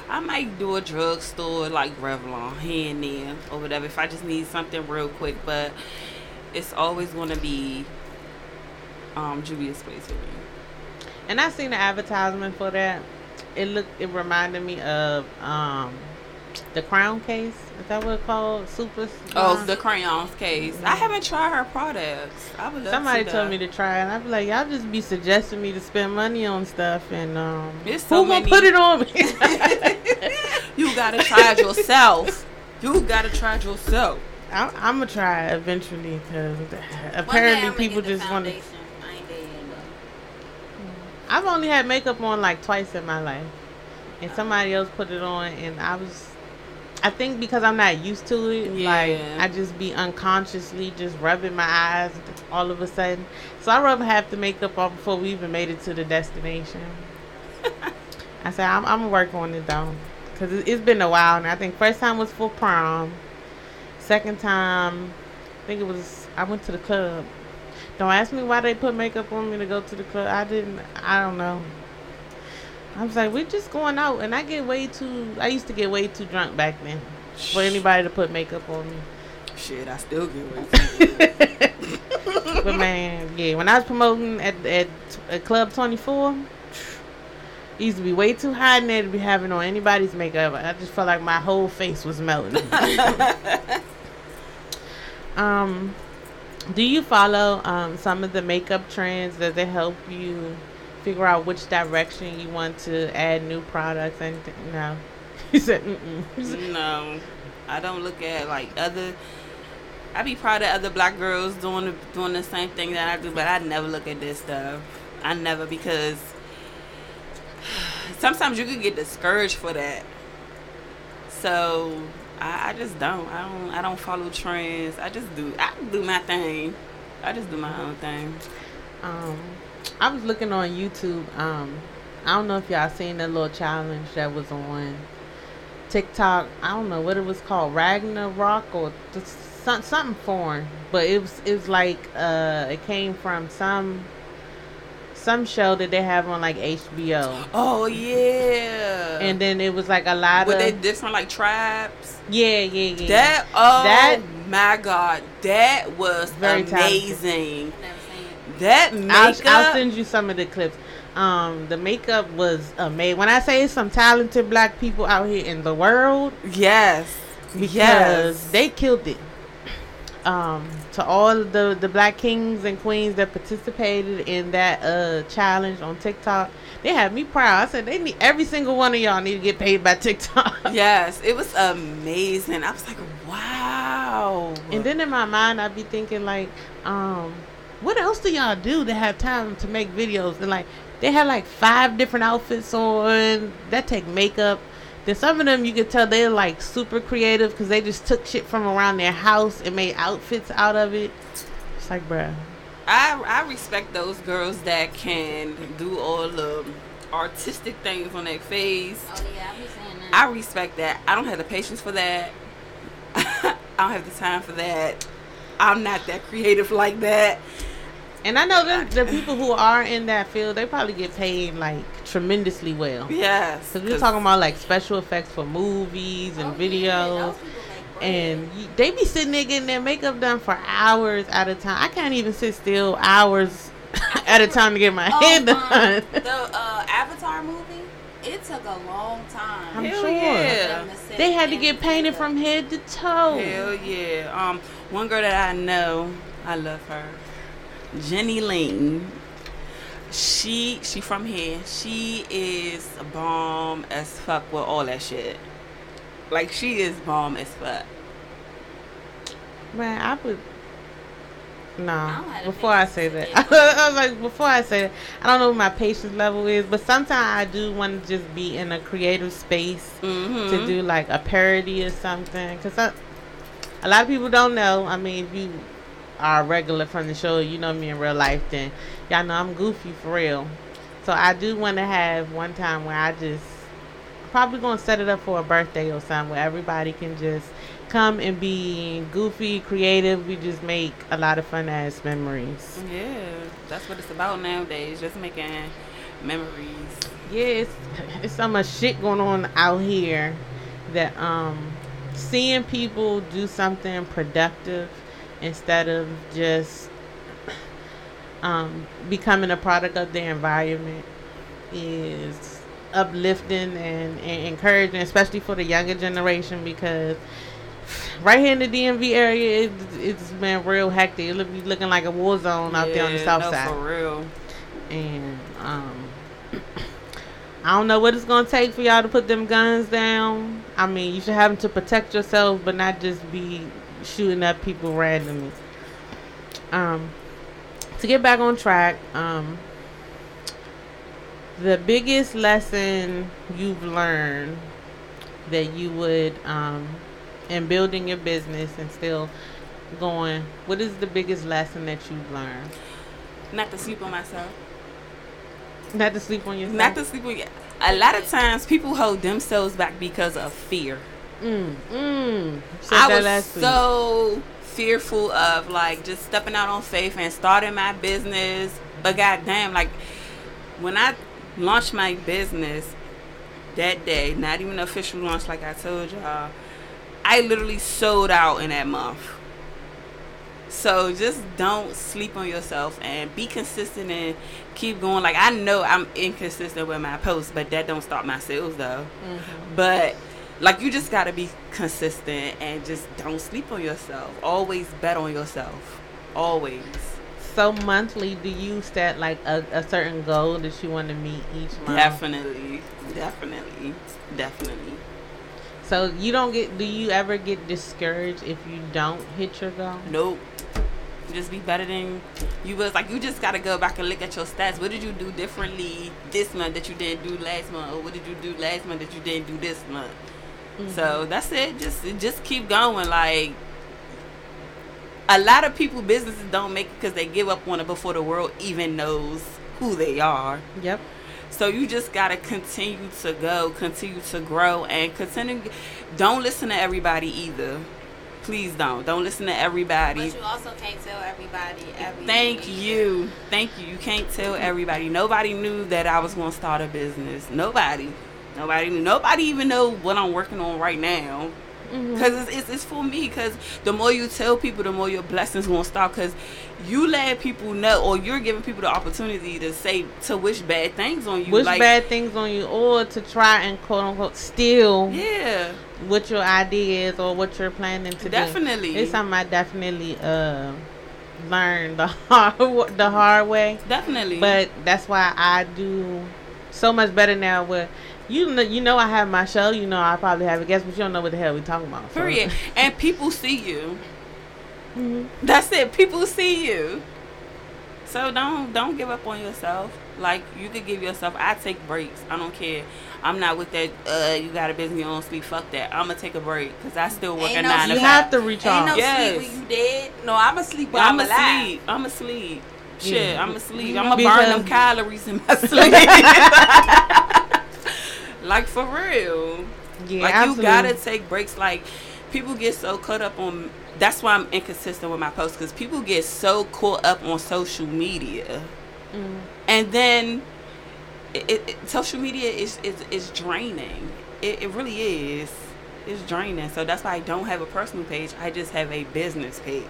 S2: I might do a drugstore like Revlon here and there or whatever if I just need something real quick, but it's always gonna be um Juvia's Place for me.
S1: And I seen the advertisement for that. It looked it reminded me of um the crown case. Is that what it's called? Super
S2: Oh, the crayons case. I haven't tried her products. I would
S1: Somebody
S2: to
S1: told me to try it. and I'd be like, y'all just be suggesting me to spend money on stuff, and um,
S2: so
S1: who gonna put it on me? [LAUGHS]
S2: You gotta try it yourself. You gotta try it yourself. [LAUGHS]
S1: I'm, I'm gonna try it eventually because apparently people just want to.
S3: foundation. I ain't there yet, though.
S1: I've only had makeup on like twice in my life, and somebody else put it on, and I was. I think because I'm not used to it, like I just be unconsciously just rubbing my eyes all of a sudden. So I rub half the makeup off before we even made it to the destination. [LAUGHS] I said I'm, I'm gonna work on it though, cause it, it's been a while. And I think first time was for prom. Second time, I think it was I went to the club. Don't ask me why they put makeup on me to go to the club. I didn't. I don't know. I was like, we're just going out, and I get way too. I used to get way too drunk back then for anybody to put makeup on me.
S2: Shit, I still get away. [LAUGHS]
S1: But man, yeah, when I was promoting at at, at Club Twenty Four, used to be way too hot in there to be having on anybody's makeup. I just felt like my whole face was melting. [LAUGHS] um, do you follow um some of the makeup trends? Does it help you figure out which direction you want to add new products? And no, [LAUGHS] he said, Mm-mm.
S2: No, I don't look at like other. I be proud of other black girls doing doing the same thing that I do, but I never look at this stuff. I never because [SIGHS] sometimes you can get discouraged for that. So I, I just don't. I don't. I don't follow trends. I just do. I do my thing. I just do my own thing.
S1: Um, I was looking on YouTube. Um, I don't know if y'all seen that little challenge that was on TikTok. I don't know what it was called, Ragnarok or th- something foreign, but it was it was like uh, it came from some some show that they have on like HBO,
S2: Oh yeah.
S1: and then it was like a lot
S2: were
S1: of
S2: they different like tribes?
S1: yeah yeah yeah
S2: That oh
S1: That-
S2: my god, that was
S1: Very
S2: amazing.
S3: Never seen it.
S2: That
S1: I'll,
S2: makeup,
S1: I'll send you some of the clips. Um, the makeup was amazing. When I say some talented black people out here in the world,
S2: yes,
S1: because
S2: yes,
S1: they killed it. Um, to all the the black kings and queens that participated in that uh challenge on TikTok, they had me proud. I said they need every single one of y'all need to get paid by TikTok. [LAUGHS]
S2: yes, it was amazing. I was like, wow.
S1: And then in my mind, I'd be thinking like, um, what else do y'all do to have time to make videos? And like, they had like five different outfits on. That take makeup. Then some of them you could tell they're like super creative because they just took shit from around their house and made outfits out of it. It's like, bruh.
S2: I I respect those girls that can do all the artistic things on their face.
S3: Oh yeah, I be saying that.
S2: I respect that. I don't have the patience for that. [LAUGHS] I don't have the time for that. I'm not that creative like that.
S1: And I know the, the people who are in that field, they probably get paid like tremendously well.
S2: Yes,
S1: Because we're talking about like special effects for movies and
S3: Oh, yeah,
S1: videos.
S3: those people make bread.
S1: and y- they be sitting there getting their makeup done for hours at a time. I can't even sit still hours [LAUGHS] at a time to get my hair
S3: Um,
S1: done.
S3: um, the uh, Avatar movie, it took a long time.
S1: I'm
S2: Hell
S1: sure.
S2: yeah.
S3: for them to set
S1: they had to get painted
S3: makeup.
S1: from head to toe.
S2: Hell yeah. Um, one girl that I know, I love her, Jenny Ling. she she from here. She is bomb as fuck with all that shit. Like she is bomb as fuck.
S1: Man, I would. No,
S3: I don't have the
S1: before I say that. [LAUGHS] I was like, before I say that, I don't know what my patience level is, but sometimes I do want to just be in a creative space
S2: Mm-hmm.
S1: to do like a parody or something. Cause I, a lot of people don't know. I mean, if you are regular from the show, you know me in real life, then y'all know I'm goofy for real. So I do want to have one time where I just probably gonna set it up for a birthday or something where everybody can just come and be goofy, creative. We just make a lot of fun ass memories.
S2: Yeah, that's what it's about nowadays. Just making memories.
S1: Yeah, it's, it's so much shit going on out here that um seeing people do something productive instead of just um becoming a product of their environment is uplifting and, and encouraging, especially for the younger generation because right here in the DMV area, it, it's been real hectic. It'll be looking like a war zone out there on the
S2: Yeah,
S1: south
S2: no,
S1: side
S2: For real.
S1: and um I don't know what it's gonna take for y'all to put them guns down. I mean, you should have them to protect yourself, but not just be shooting at people randomly. Um, to get back on track, um, the biggest lesson you've learned that you would um, in building your business and still going. What is the biggest lesson that you've learned?
S2: Not to sleep on myself.
S1: Not to sleep on yourself.
S2: Not to sleep on. A lot of times, people hold themselves back because of fear.
S1: Mm, mm.
S2: I was
S1: week.
S2: so fearful of like just stepping out on faith and starting my business. But goddamn, like when I launched my business that day, not even official launch like I told y'all, I literally sold out in that month. So just don't sleep on yourself and be consistent and keep going. Like I know I'm inconsistent with my posts, but that don't stop my sales though.
S1: Mm-hmm.
S2: But like you just gotta be consistent and just don't sleep on yourself. Always bet on yourself. Always.
S1: So monthly, do you set like a, a certain goal that you want to meet each month?
S2: Definitely. Definitely. Definitely.
S1: So you don't get? Do you ever get discouraged if you don't hit your goal?
S2: Nope. Just be better than you was. Like you just gotta go back and look at your stats. What did you do differently this month that you didn't do last month, or what did you do last month that you didn't do this month? So mm-hmm. that's it. Just just keep going. Like a lot of people, businesses don't make it because they give up on it before the world even knows who they are.
S1: Yep.
S2: So you just gotta continue to go, continue to grow, and continue. Don't listen to everybody either. Please don't. Don't listen to everybody.
S3: But you also can't tell everybody everything.
S2: Thank you. Thank you. You can't tell everybody. Nobody knew that I was going to start a business. Nobody. Nobody. Nobody even know what I'm working on right now.
S1: Mm-hmm.
S2: Because it's, it's, it's for me. Because the more you tell people, the more your blessings to start. Because you let people know, or you're giving people the opportunity to say, to wish bad things on you.
S1: Wish
S2: like,
S1: bad things on you, or to try and quote unquote steal
S2: Yeah.
S1: what your idea is or what you're planning to do.
S2: Definitely.
S1: It's something I definitely uh learned the [LAUGHS] hard the hard way.
S2: Definitely.
S1: But that's why I do so much better now. With you know, you know, I have my show. You know, I probably have a guest, but you don't know what the hell we talking about. so-
S2: Period. and people see you.
S1: Mhm.
S2: That's it. People see you. So don't don't give up on yourself. Like you could give yourself. I take breaks. I don't care. I'm not with that. Uh, you got a business you don't sleep. Fuck that. I'm gonna take a break because I still work
S3: Ain't
S2: at
S3: no
S2: nine to
S1: You
S2: five.
S1: have to
S3: Ain't
S1: recharge.
S3: no
S2: Yes.
S3: sleep when you dead. No, I'm asleep when
S2: I'm
S3: I'm, alive.
S2: asleep. I'm asleep. Shit,
S1: Yeah.
S2: I'm asleep. I'm gonna burn them calories in my [LAUGHS] sleep. [LAUGHS] like for real.
S1: Yeah,
S2: like
S1: absolutely.
S2: you gotta take breaks. Like people get so caught up on. That's why I'm inconsistent with my posts because people get so caught up on social media,
S1: Mm.
S2: and then it, it, it- social media is is, is draining. It, it really is. It's draining. So that's why I don't have a personal page. I just have a business page.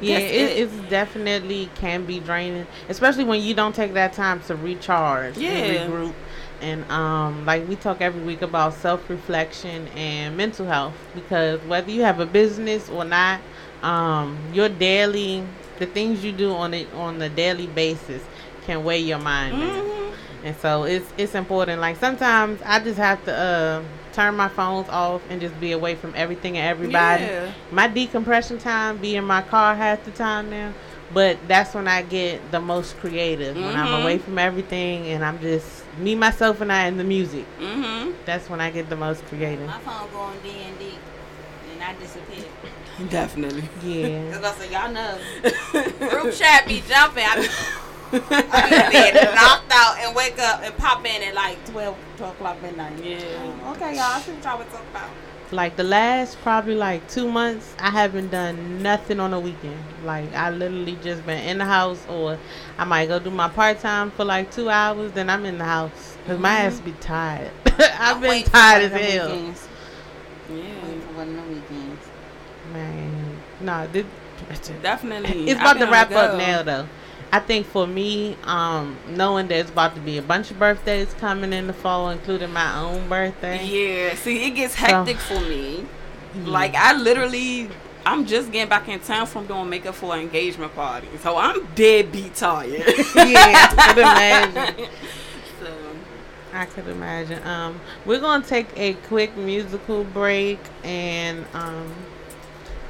S1: Yeah, it,
S2: it.
S1: it's definitely can be draining, especially when you don't take that time to recharge
S2: Yeah.
S1: and regroup. And um, like we talk every week about self reflection and mental health, because whether you have a business or not, um, your daily the things you do on it on a daily basis can weigh your mind.
S2: Mhm.
S1: And so it's it's important. Like sometimes I just have to uh, turn my phones off and just be away from everything and everybody.
S2: Yeah.
S1: My decompression time be in my car half the time now. But that's when I get the most creative. When I'm away from everything and I'm just me, myself, and I and the music.
S2: Mhm.
S1: That's when I get the most creative.
S3: My phone going D and D, and I disappear.
S2: Definitely.
S1: Yeah. [LAUGHS]
S3: Cause I said, y'all know, [LAUGHS] group chat be jumping. I be, I be [LAUGHS] in bed, knocked out, and wake up and pop in at like 12, 12 o'clock midnight.
S2: Yeah.
S3: Oh, okay, y'all. I see what y'all was talking about.
S1: Like the last probably like two months, I haven't done nothing on the weekend. Like I literally just been in the house, or I might go do my part time for like two hours. Then I'm in the house because my ass be tired. [LAUGHS] I've
S3: I'm
S1: been tired as
S3: of them
S1: hell,
S3: weekends.
S2: Yeah.
S3: Waiting for one of them weekends.
S1: man. Nah, this, [LAUGHS]
S2: Definitely.
S1: it's about to wrap up now though. I think for me, um, knowing there's about to be a bunch of birthdays coming in the fall, including my own birthday.
S2: Yeah. See, it gets hectic for me. Like I literally, I'm just getting back in town from doing makeup for an engagement party, so I'm dead beat tired. [LAUGHS]
S1: yeah, I could imagine. [LAUGHS]
S2: so,
S1: I could imagine. Um, we're gonna take a quick musical break, and um,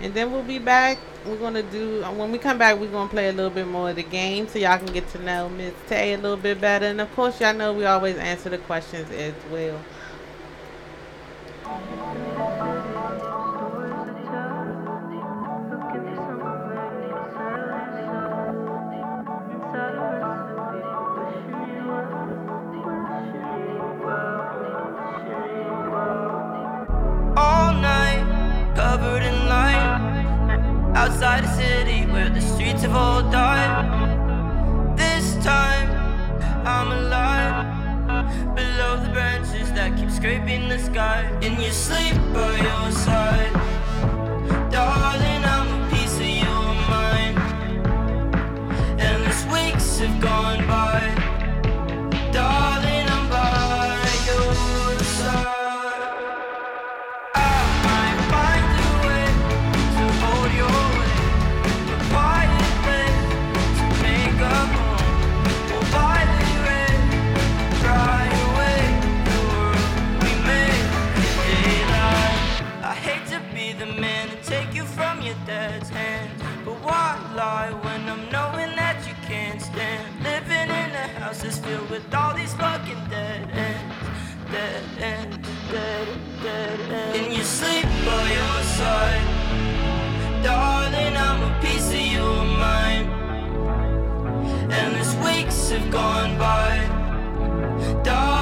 S1: and then we'll be back. We're gonna do when we come back. We're gonna play a little bit more of the game, so y'all can get to know Miss Tay a little bit better. And of course, y'all know we always answer the questions as well.
S4: Outside the city where the streets have all died. This time, I'm alive. Below the branches that keep scraping the sky. In your sleep by your side. Have gone by, darling,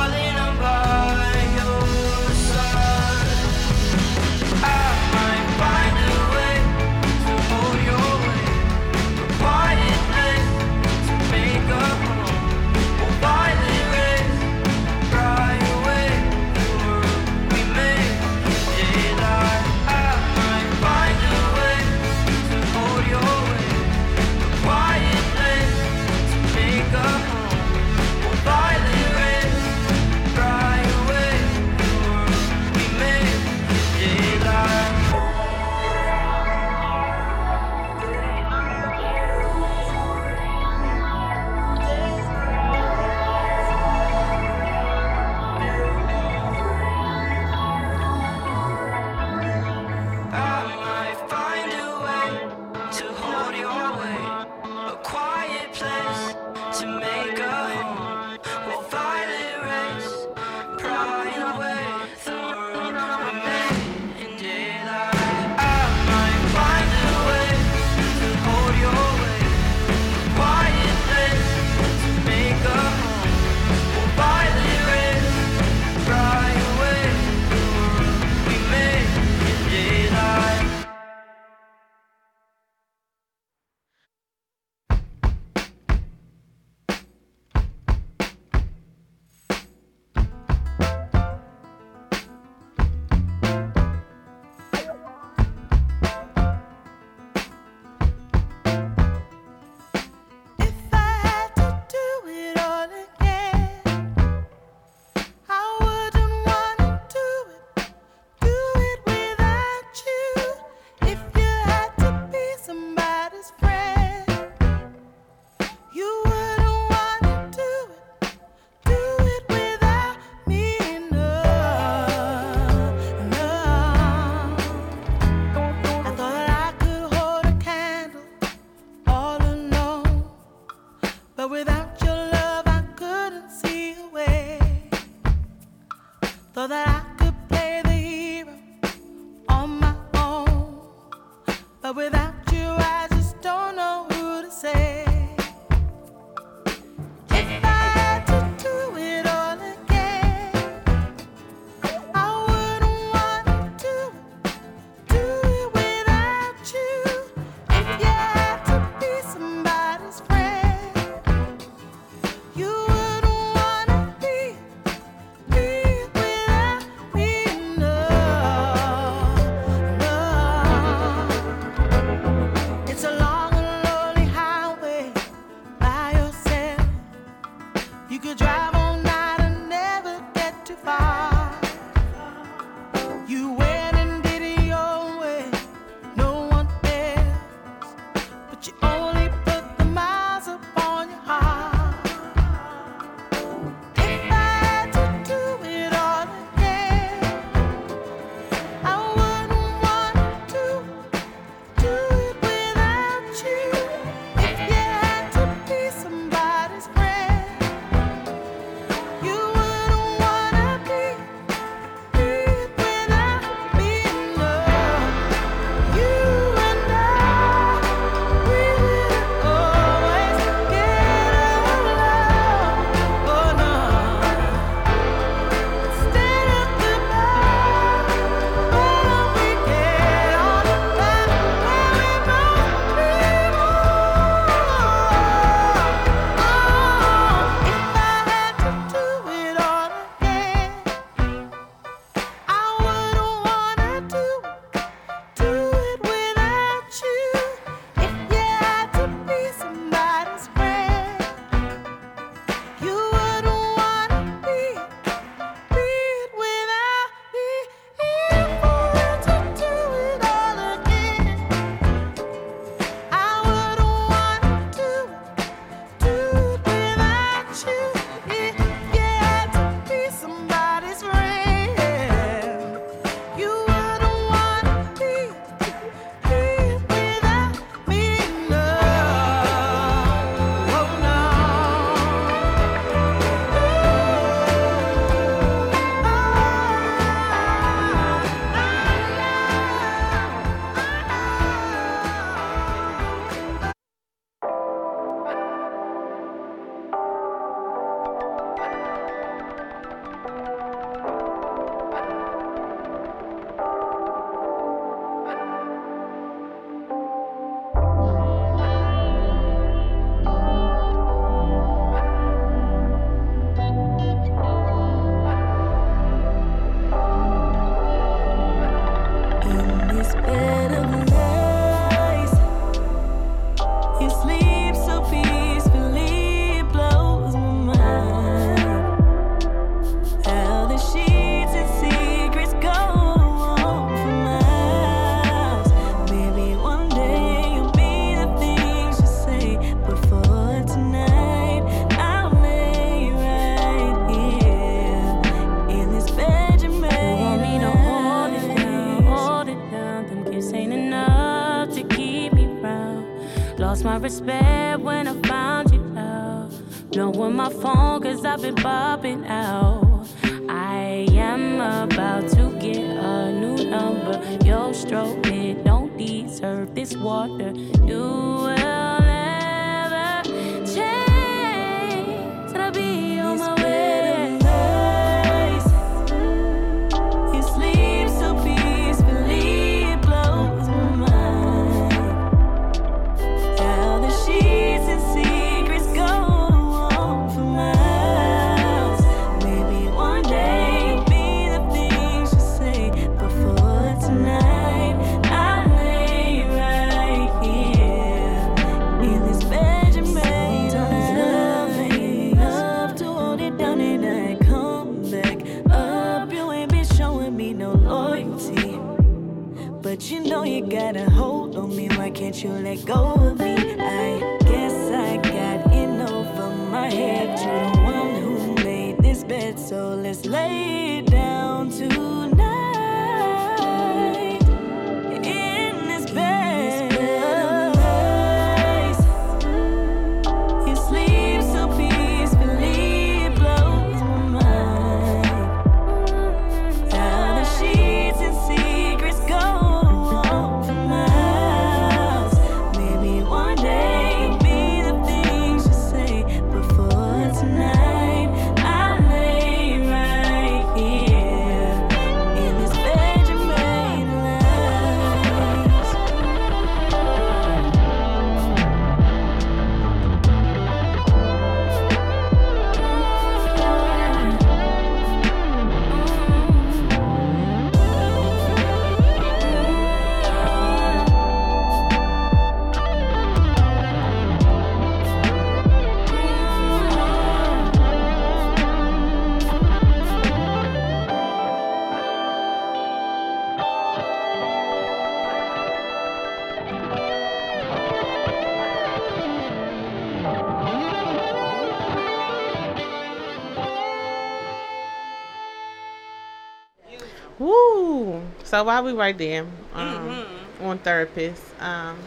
S1: So while we right there, um,
S2: Mm-hmm.
S1: on therapist, um,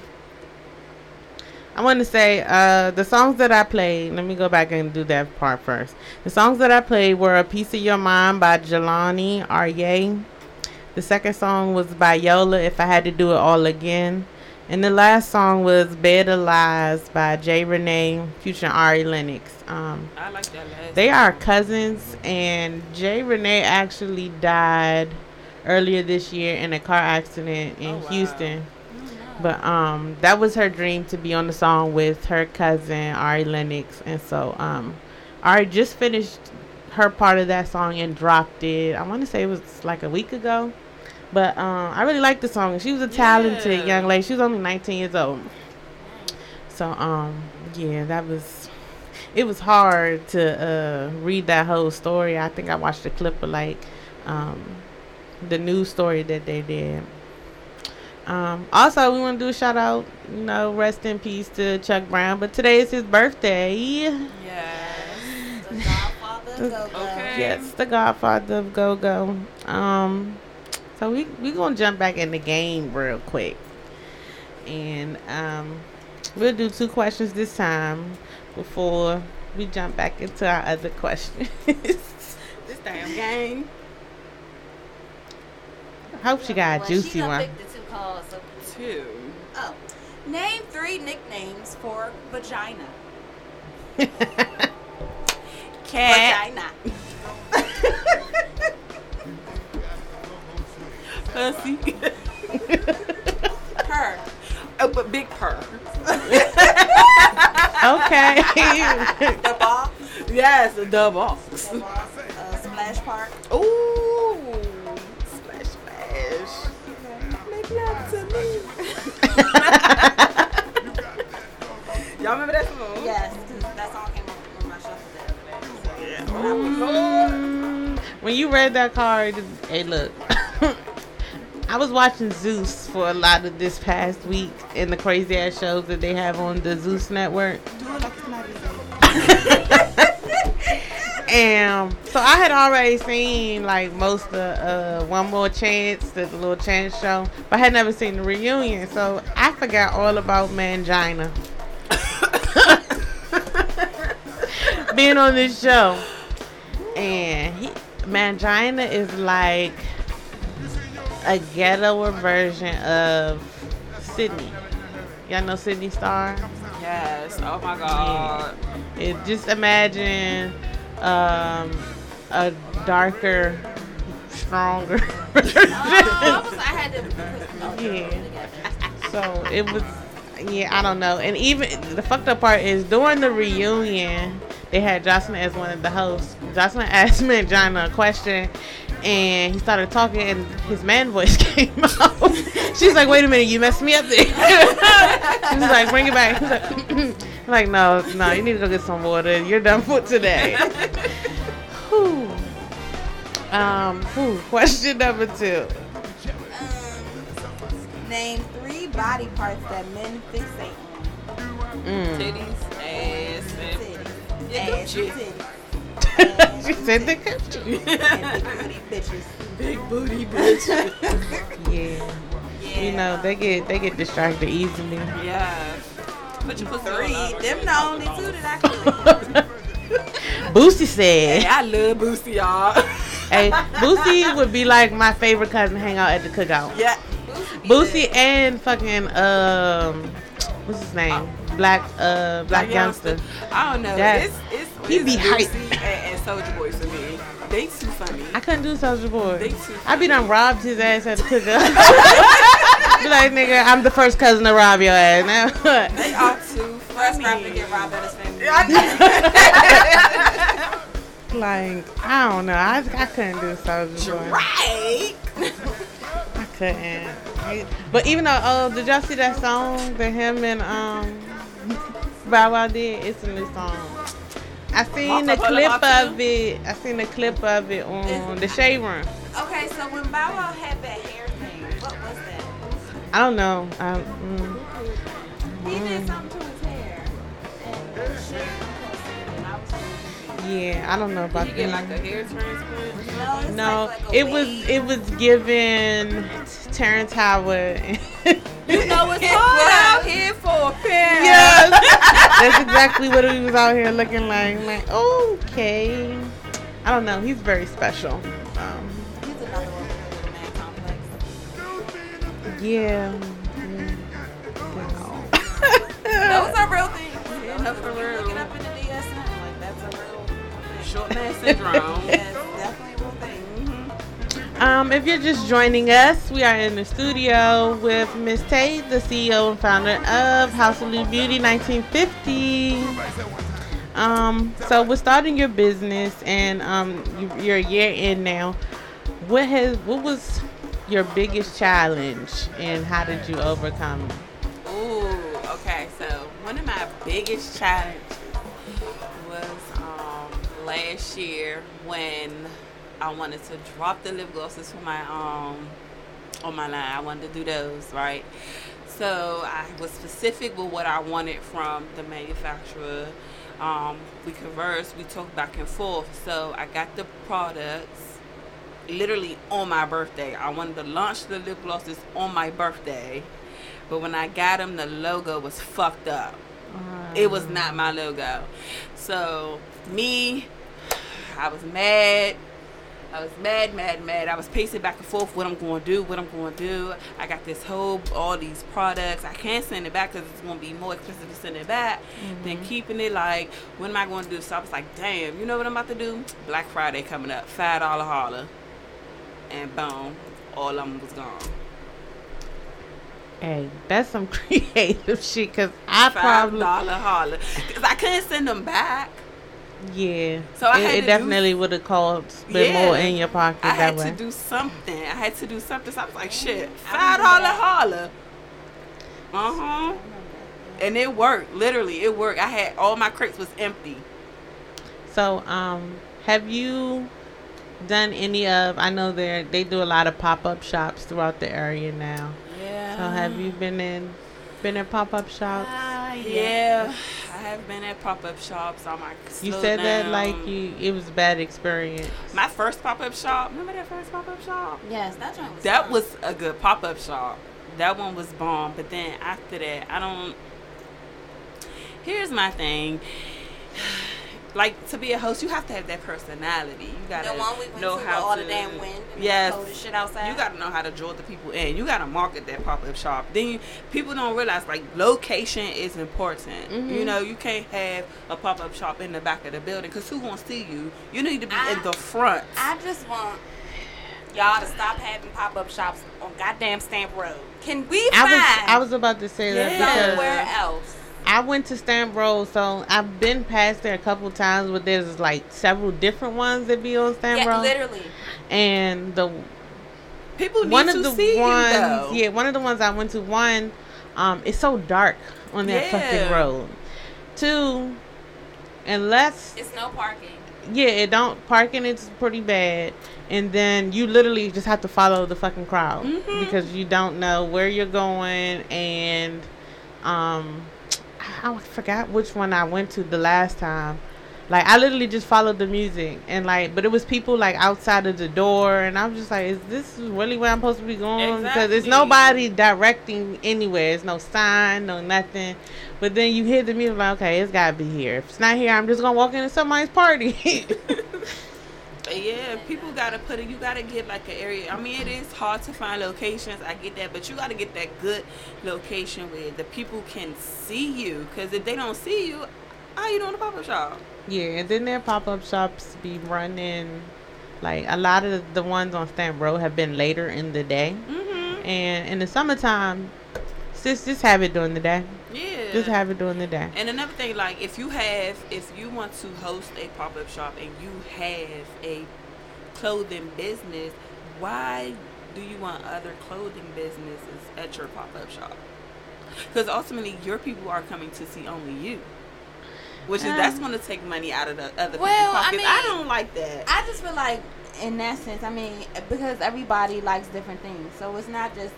S1: I want to say uh, the songs that I played. Let me go back and do that part first. The songs that I played were "A Piece of Your Mind" by Jelani Aryeh. The second song was by Yola. If I had to do it all again. And the last song was "Bed of Lies" by Jay Renee, Future Ari Lennox. Um,
S2: I like that last.
S1: they are cousins, and Jay Renee actually died earlier this year in a car accident in
S2: Oh, wow.
S1: Houston. But um, that was her dream to be on the song with her cousin Ari Lennox, and so um, Ari just finished her part of that song and dropped it. I want to say it was like a week ago, but um, I really liked the song. She was a talented
S2: Yeah.
S1: young lady. She was only 19 years old. So um, yeah, that was. It was hard to uh, read that whole story. I think I watched a clip of like um, the news story that they did. Um, also, we want to do a shout out, you know, rest in peace to Chuck Brown. But today is his birthday.
S2: Yes.
S3: The Godfather of [LAUGHS] Go-Go.
S2: Okay.
S1: Yes, the Godfather of Go Go. Um, so we we gonna jump back in the game real quick, and um, we'll do two questions this time before we jump back into our other questions. [LAUGHS]
S2: This damn game.
S1: I hope she got a juicy
S3: she done
S1: one.
S3: picked the two calls. So,
S2: Two.
S3: oh, name three nicknames for vagina. [LAUGHS]
S2: Cat.
S3: Vagina. [LAUGHS]
S2: Pussy. [LAUGHS]
S3: Her.
S2: oh, but big purr.
S1: Okay.
S3: The box.
S2: Yes, the box.
S3: The box. Uh, splash park.
S2: Ooh. [LAUGHS] Y'all remember that song?
S3: Yes, that song came up on my shuffle the other day. So,
S1: Mm, when you read that card, hey, look. [LAUGHS] I was watching Zeus for a lot of this past week in the crazy ass shows that they have on the Zeus network. [LAUGHS] and so I had already seen like most of uh, One More Chance, the little chance show, but I had never seen the reunion. So I forgot all about Mangina [LAUGHS] being on this show. And he, Mangina is like a ghetto version of Sydney. Y'all know Sidney Starr?
S2: Yes. Oh my god.
S1: It, just imagine um, a darker, stronger version. [LAUGHS]
S3: Oh, I, was, I had to
S1: Yeah. So it was, yeah, I don't know. And even the fucked up part is during the reunion, they had Joseline as one of the hosts. Joseline [LAUGHS] asked Mangina a question, and he started talking, and his man voice [LAUGHS] came out. She's like, "Wait a minute, you messed me up there." she was like, "Bring it back." [CLEARS THROAT] He was like, I'm like, "No, no, you need to go get some water. You're done for today." [LAUGHS] Whew. Um, whew. question number two.
S3: Um, name three body parts that men fixate on.
S1: Mm.
S2: Titties, ass, and
S3: Titties. Ass
S2: Gucci.
S3: and titties.
S1: she said the country.
S3: Big booty bitches.
S2: big booty bitch.
S1: Yeah. [LAUGHS]
S3: Yeah.
S1: You know, they get they get distracted easily.
S2: yeah. Put your pussy
S3: Three. Them the only two that I could. [LAUGHS]
S1: Boosie
S2: Hey,
S1: said,
S2: I love Boosie, y'all.
S1: "Hey, Boosie would be like my favorite cousin hang out at the cookout.
S2: yeah.
S1: Boosie and fucking um, what's his name? Black uh Blac Youngsta.
S2: I don't know. It's it's
S1: he
S2: it's
S1: be hype.
S2: And, and Soulja Boy for me. They too funny.
S1: I couldn't do Soulja Boy.
S2: They too
S1: I be done robbed his ass at the cookout. [LAUGHS] [LAUGHS] be like, nigga, I'm the first cousin to rob your ass. Now, [LAUGHS]
S2: They are too
S3: First
S2: funny.
S3: rapper to get robbed at his family. [LAUGHS]
S1: like, I don't know. I I couldn't do Soulja Boy.
S2: Right.
S1: I couldn't. But even though, oh, did y'all see that song that him and um Bow Wow did? It's a new song. I seen the clip of it. I seen the clip of it on the Shade Room.
S3: Okay, so when Bow Wow had that
S1: I don't know. I, mm,
S3: He did something to his hair. And the shit was posted, and I was so confused.
S1: Yeah, I don't know
S2: Did
S1: about
S2: you get
S1: that.
S2: like a hair transplant?
S3: No, it's
S1: No,
S3: like, like a
S1: it was
S3: wave.
S1: it was given Terrence Howard.
S2: You know [LAUGHS] it's hard out here for a parent.
S1: yes, that's exactly what he was out here looking like. Like, okay, I don't know. He's very special. Um, yeah.
S3: Those are real things.
S2: Yeah, for real.
S3: Look up in the DSM. Like that's a real
S2: Short man [LAUGHS] syndrome.
S3: yes, definitely real thing.
S1: Um, if you're just joining us, we are in the studio with Miss Tay, the CEO and founder of House of Beauty 1950. Um, so we're starting your business, and um, you, you're a year in now. What has what was your biggest challenge, and how did you overcome it?
S2: Ooh, okay. So one of my biggest challenges was um, last year when I wanted to drop the lip glosses for my um on my line. I wanted to do those right. So I was specific with what I wanted from the manufacturer. Um, we conversed, we talked back and forth. So I got the products literally on my birthday. I wanted to launch the lip glosses on my birthday. But when I got them, the logo was fucked up. It was not my logo. So, me, I was mad. I was mad, mad, mad. I was pacing back and forth what I'm going to do, what I'm going to do. I got this whole, all these products. I can't send it back because it's going to be more expensive to send it back than mm-hmm. keeping it. Like, what am I going to do? So I was like, damn, you know what I'm about to do? Black Friday coming up. $5 holler. And boom, all of them was gone.
S1: Hey, that's some [LAUGHS] creative shit. Cause I
S2: Five
S1: probably
S2: dollar holler because I couldn't send them back.
S1: yeah.
S2: So I
S1: it,
S2: had
S1: it
S2: to
S1: definitely would have cost a bit
S2: Yeah.
S1: more in your pocket
S2: I
S1: that
S2: had
S1: way.
S2: to do something. I had to do something. So I was like, shit, five dollar holler. Uh huh. And it worked. Literally, it worked. I had all my crates was empty.
S1: So, um, have you done any of? I know they they do a lot of pop up shops throughout the area now.
S2: Yeah.
S1: So, have you been in been in pop up shops?
S2: Uh, yeah, I have been at pop up shops. I'm like,
S1: You
S2: slow
S1: said that like you it was a bad experience.
S2: My first pop up shop. Remember that first pop up shop?
S3: Yes, that joint was
S2: That
S3: fun.
S2: was a good pop up shop. That one was bomb. But then after that, I don't. Here's my thing. Like to be a host, you have to have that personality. You gotta
S3: the one we went
S2: know
S3: to
S2: how
S3: all
S2: to.
S3: the damn wind and
S2: yes,
S3: the shit outside.
S2: you gotta know how to draw the people in. You gotta market that pop up shop. Then you, people don't realize like location is important.
S3: Mm-hmm.
S2: You know, you can't have a pop up shop in the back of the building because who gonna see you? You need to be
S3: I-
S2: in the front.
S3: I just want y'all to stop having pop up shops on goddamn Stamp Road. Can we
S1: I
S3: find
S1: was I was about to say that
S2: Yeah.
S1: because
S3: somewhere else?
S1: I went to Stamp Road, so I've been past there a couple times, but there's like several different ones that be on Stamp
S3: Yeah,
S1: Road,
S3: literally.
S1: and the
S2: people need
S1: one
S2: to
S1: of the
S2: see
S1: ones,
S2: you
S1: yeah, one of the ones I went to. One, um, it's so dark on that fucking
S2: Yeah.
S1: road. Two, unless
S3: It's no parking.
S1: yeah, it don't parking it's pretty bad, and then you literally just have to follow the fucking crowd
S2: Mhm.
S1: because you don't know where you're going, and um, I forgot which one I went to the last time. Like I literally just followed the music and like, but it was people like outside of the door, and I'm just like, is this really where I'm supposed to be going? Because there's nobody directing anywhere. There's no sign, no nothing. But then you hear the music, like, okay, it's gotta be here. If it's not here, I'm just gonna walk into somebody's party. [LAUGHS] [LAUGHS]
S2: Yeah, people gotta put it. You gotta get like an area. I mean, it is hard to find locations. I get that, but you gotta get that good location where the people can see you. Because if they don't see you, how you doing the pop up shop?
S1: Yeah, and then their pop up shops be running. Like a lot of the ones on Stamp Road have been later in the day,
S2: Mm-hmm.
S1: and in the summertime, sis just have it during the day.
S2: Yeah.
S1: Just have it during the day.
S2: And another thing, like if you have, if you want to host a pop up shop and you have a clothing business, why do you want other clothing businesses at your pop up shop? Because ultimately, your people are coming to see only you, which is that's
S3: Um,
S2: going to take money out of the other
S3: well,
S2: people's
S3: I
S2: pockets. I,
S3: mean, I
S2: don't like that.
S3: I just feel like, in that sense, I mean, because everybody likes different things, so it's not just.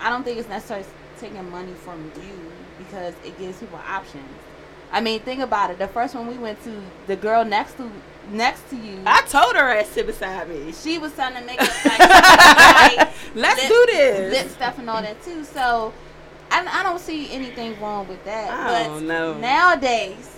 S3: I don't think it's necessarily taking money from you because it gives people options. I mean, think about it. The first one we went to, the girl next to next to you,
S2: I told her ass sit beside me.
S3: she was selling makeup like, [LAUGHS] like
S2: Let's
S3: lip-
S2: do this.
S3: lip stuff and all that too. So I, I don't see anything wrong with that.
S2: I
S3: but
S2: don't know.
S3: nowadays,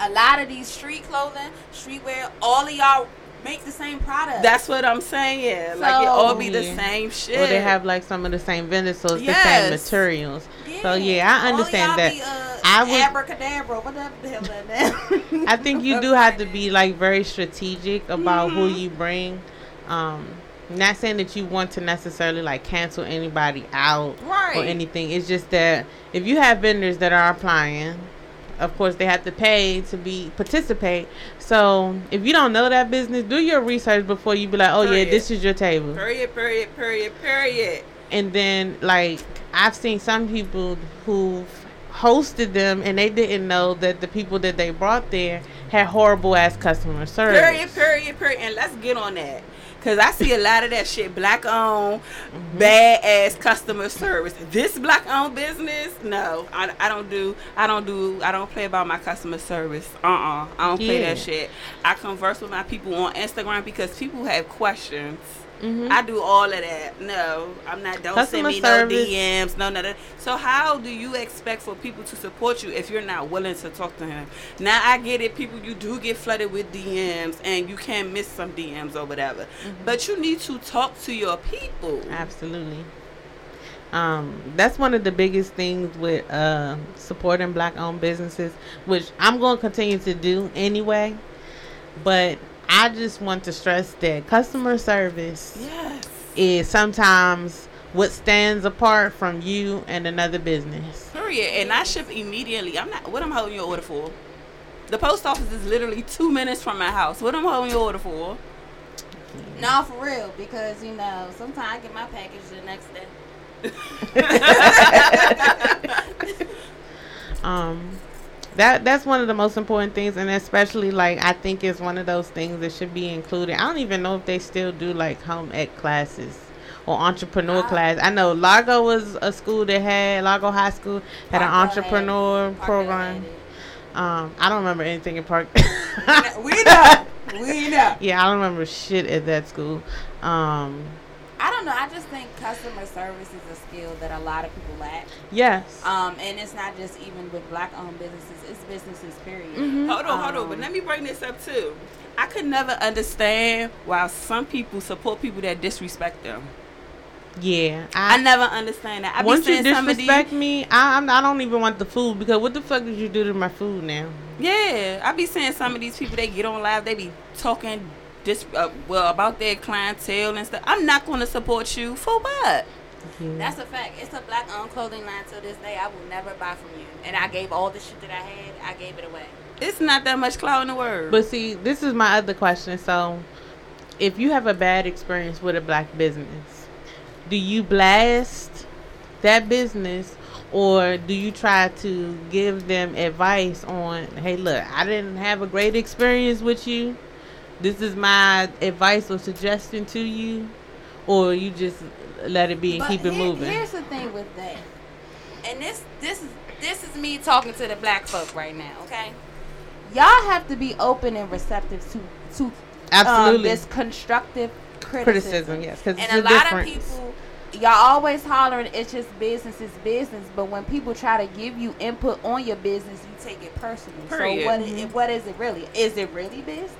S3: a lot of these street clothing, streetwear, all of y'all make the same product.
S2: That's what I'm saying. like it all be the same shit.
S1: Or they have like some of the same vendors, so it's the same materials. So yeah, I understand that.
S3: Be, uh,
S1: I would-
S3: abracadabra, whatever the hell that is. [LAUGHS]
S1: I think you do have to be like very strategic about who you bring. Um, not saying that you want to necessarily like cancel anybody out or anything. It's just that if you have vendors that are applying, of course they have to pay to be participate. So if you don't know that business, do your research before you be like, oh yeah, this is your table.
S2: Period, period, period, period.
S1: And then like I've seen some people who've hosted them and they didn't know that the people that they brought there had horrible ass customer service.
S2: Period, period, period. And let's get on that. Cause I see a lot of that shit black owned,
S1: Mm-hmm.
S2: bad ass customer service. This black owned business, no, I, I don't do, I don't do, I don't play about my customer service. Uh uh I don't play that shit. I converse with my people on Instagram because people have questions.
S1: Mhm.
S2: I do all of that. No, I'm not. Don't
S1: Customer
S2: send me
S1: service.
S2: no DMs. No, no, no. So how do you expect for people to support you if you're not willing to talk to him? Now I get it. People, you do get flooded with DMs, and you can miss some DMs or whatever.
S1: Mm-hmm.
S2: But you need to talk to your people.
S1: Absolutely. Um, that's one of the biggest things with uh, supporting black owned businesses, which I'm going to continue to do anyway. But I just want to stress that customer service
S2: Yes.
S1: is sometimes what stands apart from you and another business.
S2: Period. And I ship immediately. I'm not. What I'm holding your order for? The post office is literally two minutes from my house. What I'm holding your order for?
S3: no, for real, because you know sometimes I get my package the next day. [LAUGHS]
S1: um that that's one of the most important things and especially like i think it's one of those things that should be included. I don't even know if they still do like home ec classes or entrepreneur class. I know largo was a school that had largo high school had an entrepreneur
S3: Parkdale
S1: program. um i don't remember anything in park
S3: we know, [LAUGHS] we know.
S1: yeah i don't remember shit at that school. Um
S3: I don't know. I just think customer service is a skill that a lot of people lack.
S1: yes
S3: Um, and it's not just even with black-owned businesses; it's businesses, period.
S1: Mm-hmm.
S2: Hold on, hold on. But
S3: Um,
S2: let me bring this up too. I could never understand why some people support people that disrespect them.
S1: yeah
S2: I never understand that. I be
S1: once you
S2: saying some of
S1: disrespect
S2: these,
S1: me, I, I'm, I don't even want the food because what the fuck did you do to my food now?
S2: yeah, I be saying some of these people they get on live, they be talking dis uh, well about their clientele and stuff. I'm not going to support you for what?
S3: That's a fact. It's a black-owned clothing line to this day. I will never buy from you. And I gave all the shit that I had. I gave it away.
S2: It's not that much clout in the world.
S1: But see, this is my other question. So, if you have a bad experience with a black business, do you blast that business or do you try to give them advice on, hey, look, I didn't have a great experience with you. This is my advice or suggestion to you, or you just let it be and
S3: But
S1: keep it
S3: here-
S1: moving.
S3: Here's the thing with that. And this this is this is me talking to the black folk right now, okay? Y'all have to be open and receptive to to um, this constructive criticism.
S1: Criticism, yes, 'cause
S3: and a lot
S1: difference.
S3: of people y'all always hollering it's just business it's business but when people try to give you input on your business you take it personal
S2: Period.
S3: so what i- what is it really is it really business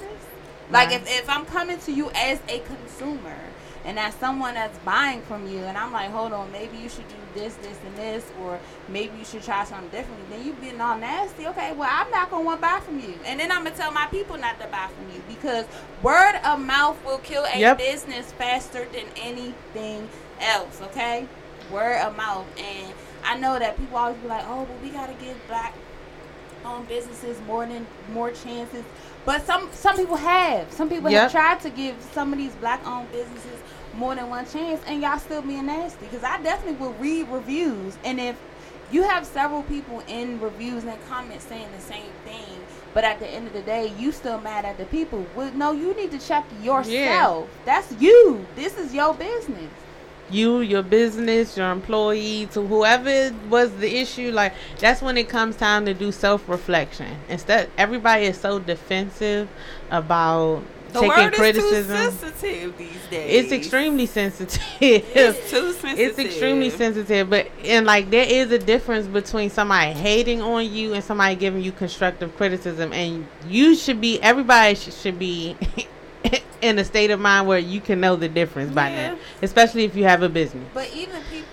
S3: like if, if i'm coming to you as a consumer and as someone that's buying from you and i'm like hold on maybe you should do this this and this or maybe you should try something different then you being all nasty. Okay well i'm not gonna want to buy from you. And then i'm gonna tell my people not to buy from you because word of mouth will kill a
S1: Yep.
S3: business faster than anything else okay? Word of mouth. And i know that people always be like oh well we gotta give black owned businesses more than more chances but some some people have. Some people
S1: Yep.
S3: have tried to give some of these black owned businesses more than one chance and y'all still being nasty. Because i definitely will read reviews and if you have several people in reviews and comments saying the same thing but at the end of the day you still mad at the people well no you need to check yourself. That's you. This is your business
S1: you, your business, your employee, to whoever was the issue, like that's when it comes time to do self reflection. Instead, everybody is so defensive about
S2: The
S1: taking
S2: word
S1: criticism.
S2: is too sensitive these days.
S1: it's extremely sensitive.
S2: It's too sensitive.
S1: It's extremely sensitive, but and like there is a difference between somebody hating on you and somebody giving you constructive criticism, and you should be everybody sh- should be [LAUGHS] in a state of mind where you can know the difference by
S2: Yeah.
S1: now, especially if you have a business.
S3: But even people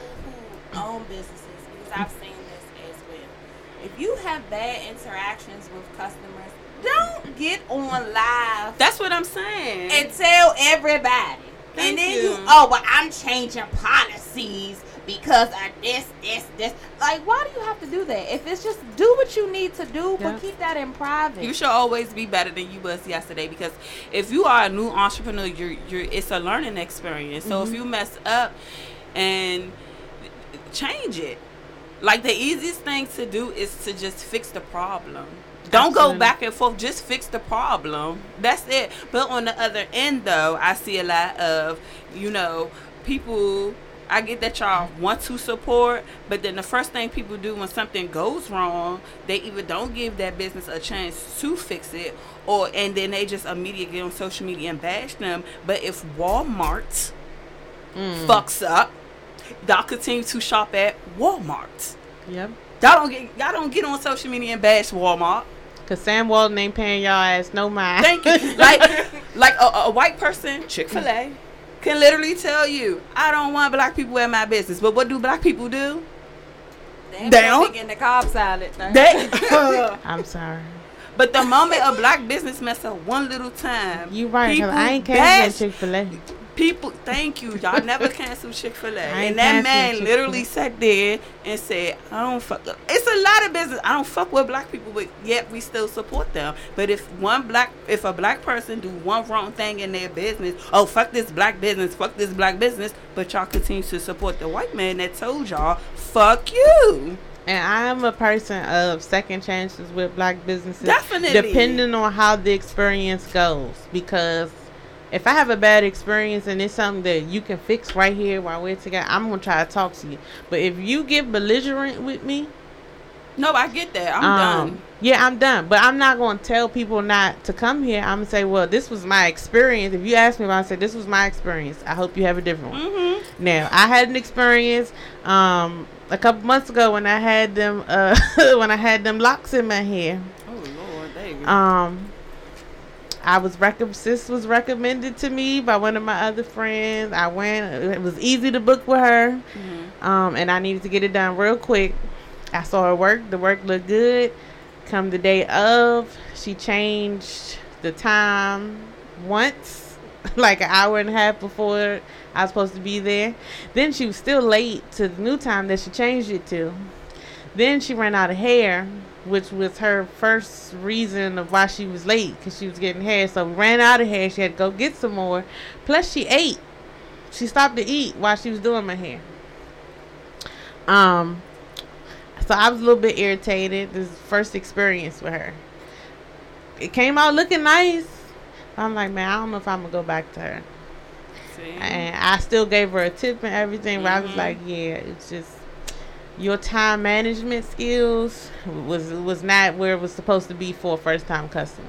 S3: who own businesses, because I've seen this as well. If you have bad interactions with customers, don't get on live
S2: That's what I'm saying.
S3: and tell everybody.
S2: Thank
S3: and then
S2: you.
S3: you. oh, but I'm changing policies because of this, this, this. Like, why do you have to do that? If it's just do what you need to do,
S1: Yeah.
S3: but keep that in private.
S2: You should always be better than you was yesterday because if you are a new entrepreneur, you're you're it's a learning experience. So
S1: Mm-hmm.
S2: if you mess up and change it. Like the easiest thing to do is to just fix the problem. Don't
S1: Absolutely.
S2: go back and forth. Just fix the problem. That's it. But on the other end, though, I see a lot of, you know, people. I get that y'all want to support, but then the first thing people do when something goes wrong, they either don't give that business a chance to fix it, or and then they just immediately get on social media and bash them. But if Walmart mm. fucks up, y'all continue to shop at Walmart.
S1: Yep.
S2: Y'all don't get y'all don't get on social media and bash Walmart.
S1: Cause Sam Walton ain't paying y'all ass no mind.
S2: Thank you. like [LAUGHS] like a, a white person, Chick Fil A, can literally tell you, I don't want black people in my business. But what do black people do?
S3: Damn,
S2: Down.
S3: don't be getting the Cobb salad.
S2: They. [LAUGHS] [LAUGHS]
S1: I'm sorry.
S2: but the moment a black business mess up one little time,
S1: You right. 'cause
S2: people
S1: I ain't
S2: bash
S1: canceling Chick Fil A.
S2: People, thank you. Y'all never cancel Chick Fil A, and that man
S1: Chick-fil-A.
S2: literally sat there and said, "I don't fuck." Up. It's a lot of business. I don't fuck with black people, but yet we still support them. But if one black, if a black person do one wrong thing in their business, oh fuck this black business, fuck this black business, but y'all continue to support the white man that told y'all, fuck you.
S1: And I am a person of second chances with black businesses.
S2: Definitely.
S1: Depending on how the experience goes. Because if I have a bad experience and it's something that you can fix right here while we're together, I'm going to try to talk to you. But if you get belligerent with me,
S2: No, I get that. I'm
S1: um,
S2: done.
S1: Yeah, I'm done. But I'm not going to tell people not to come here. I'm going to say, well, this was my experience. If you ask me about I say, this was my experience. I hope you have a different one.
S2: Mm-hmm.
S1: Now, I had an experience um, a couple months ago when I had them uh, [LAUGHS] when I had them locks in my hair.
S2: Oh Lord, baby.
S1: Um, I was rec- sis was recommended to me by one of my other friends. I went. It was easy to book with her,
S2: Mhm.
S1: um, and I needed to get it done real quick. I saw her work. The work looked good. Come the day of, she changed the time once, [LAUGHS] like an hour and a half before I was supposed to be there. Then she was still late to the new time that she changed it to. Then she ran out of hair, which was her first reason of why she was late because she was getting hair. So we ran out of hair. She had to go get some more. Plus, she ate. She stopped to eat while she was doing my hair. Um, so I was a little bit irritated. This first experience with her. It came out looking nice. I'm like, man, I don't know if I'm gonna go back to her.
S2: See?
S1: And I still gave her a tip and everything, but I was
S2: Mhm.
S1: like, yeah, it's just your time management skills was was not where it was supposed to be for a first time customer.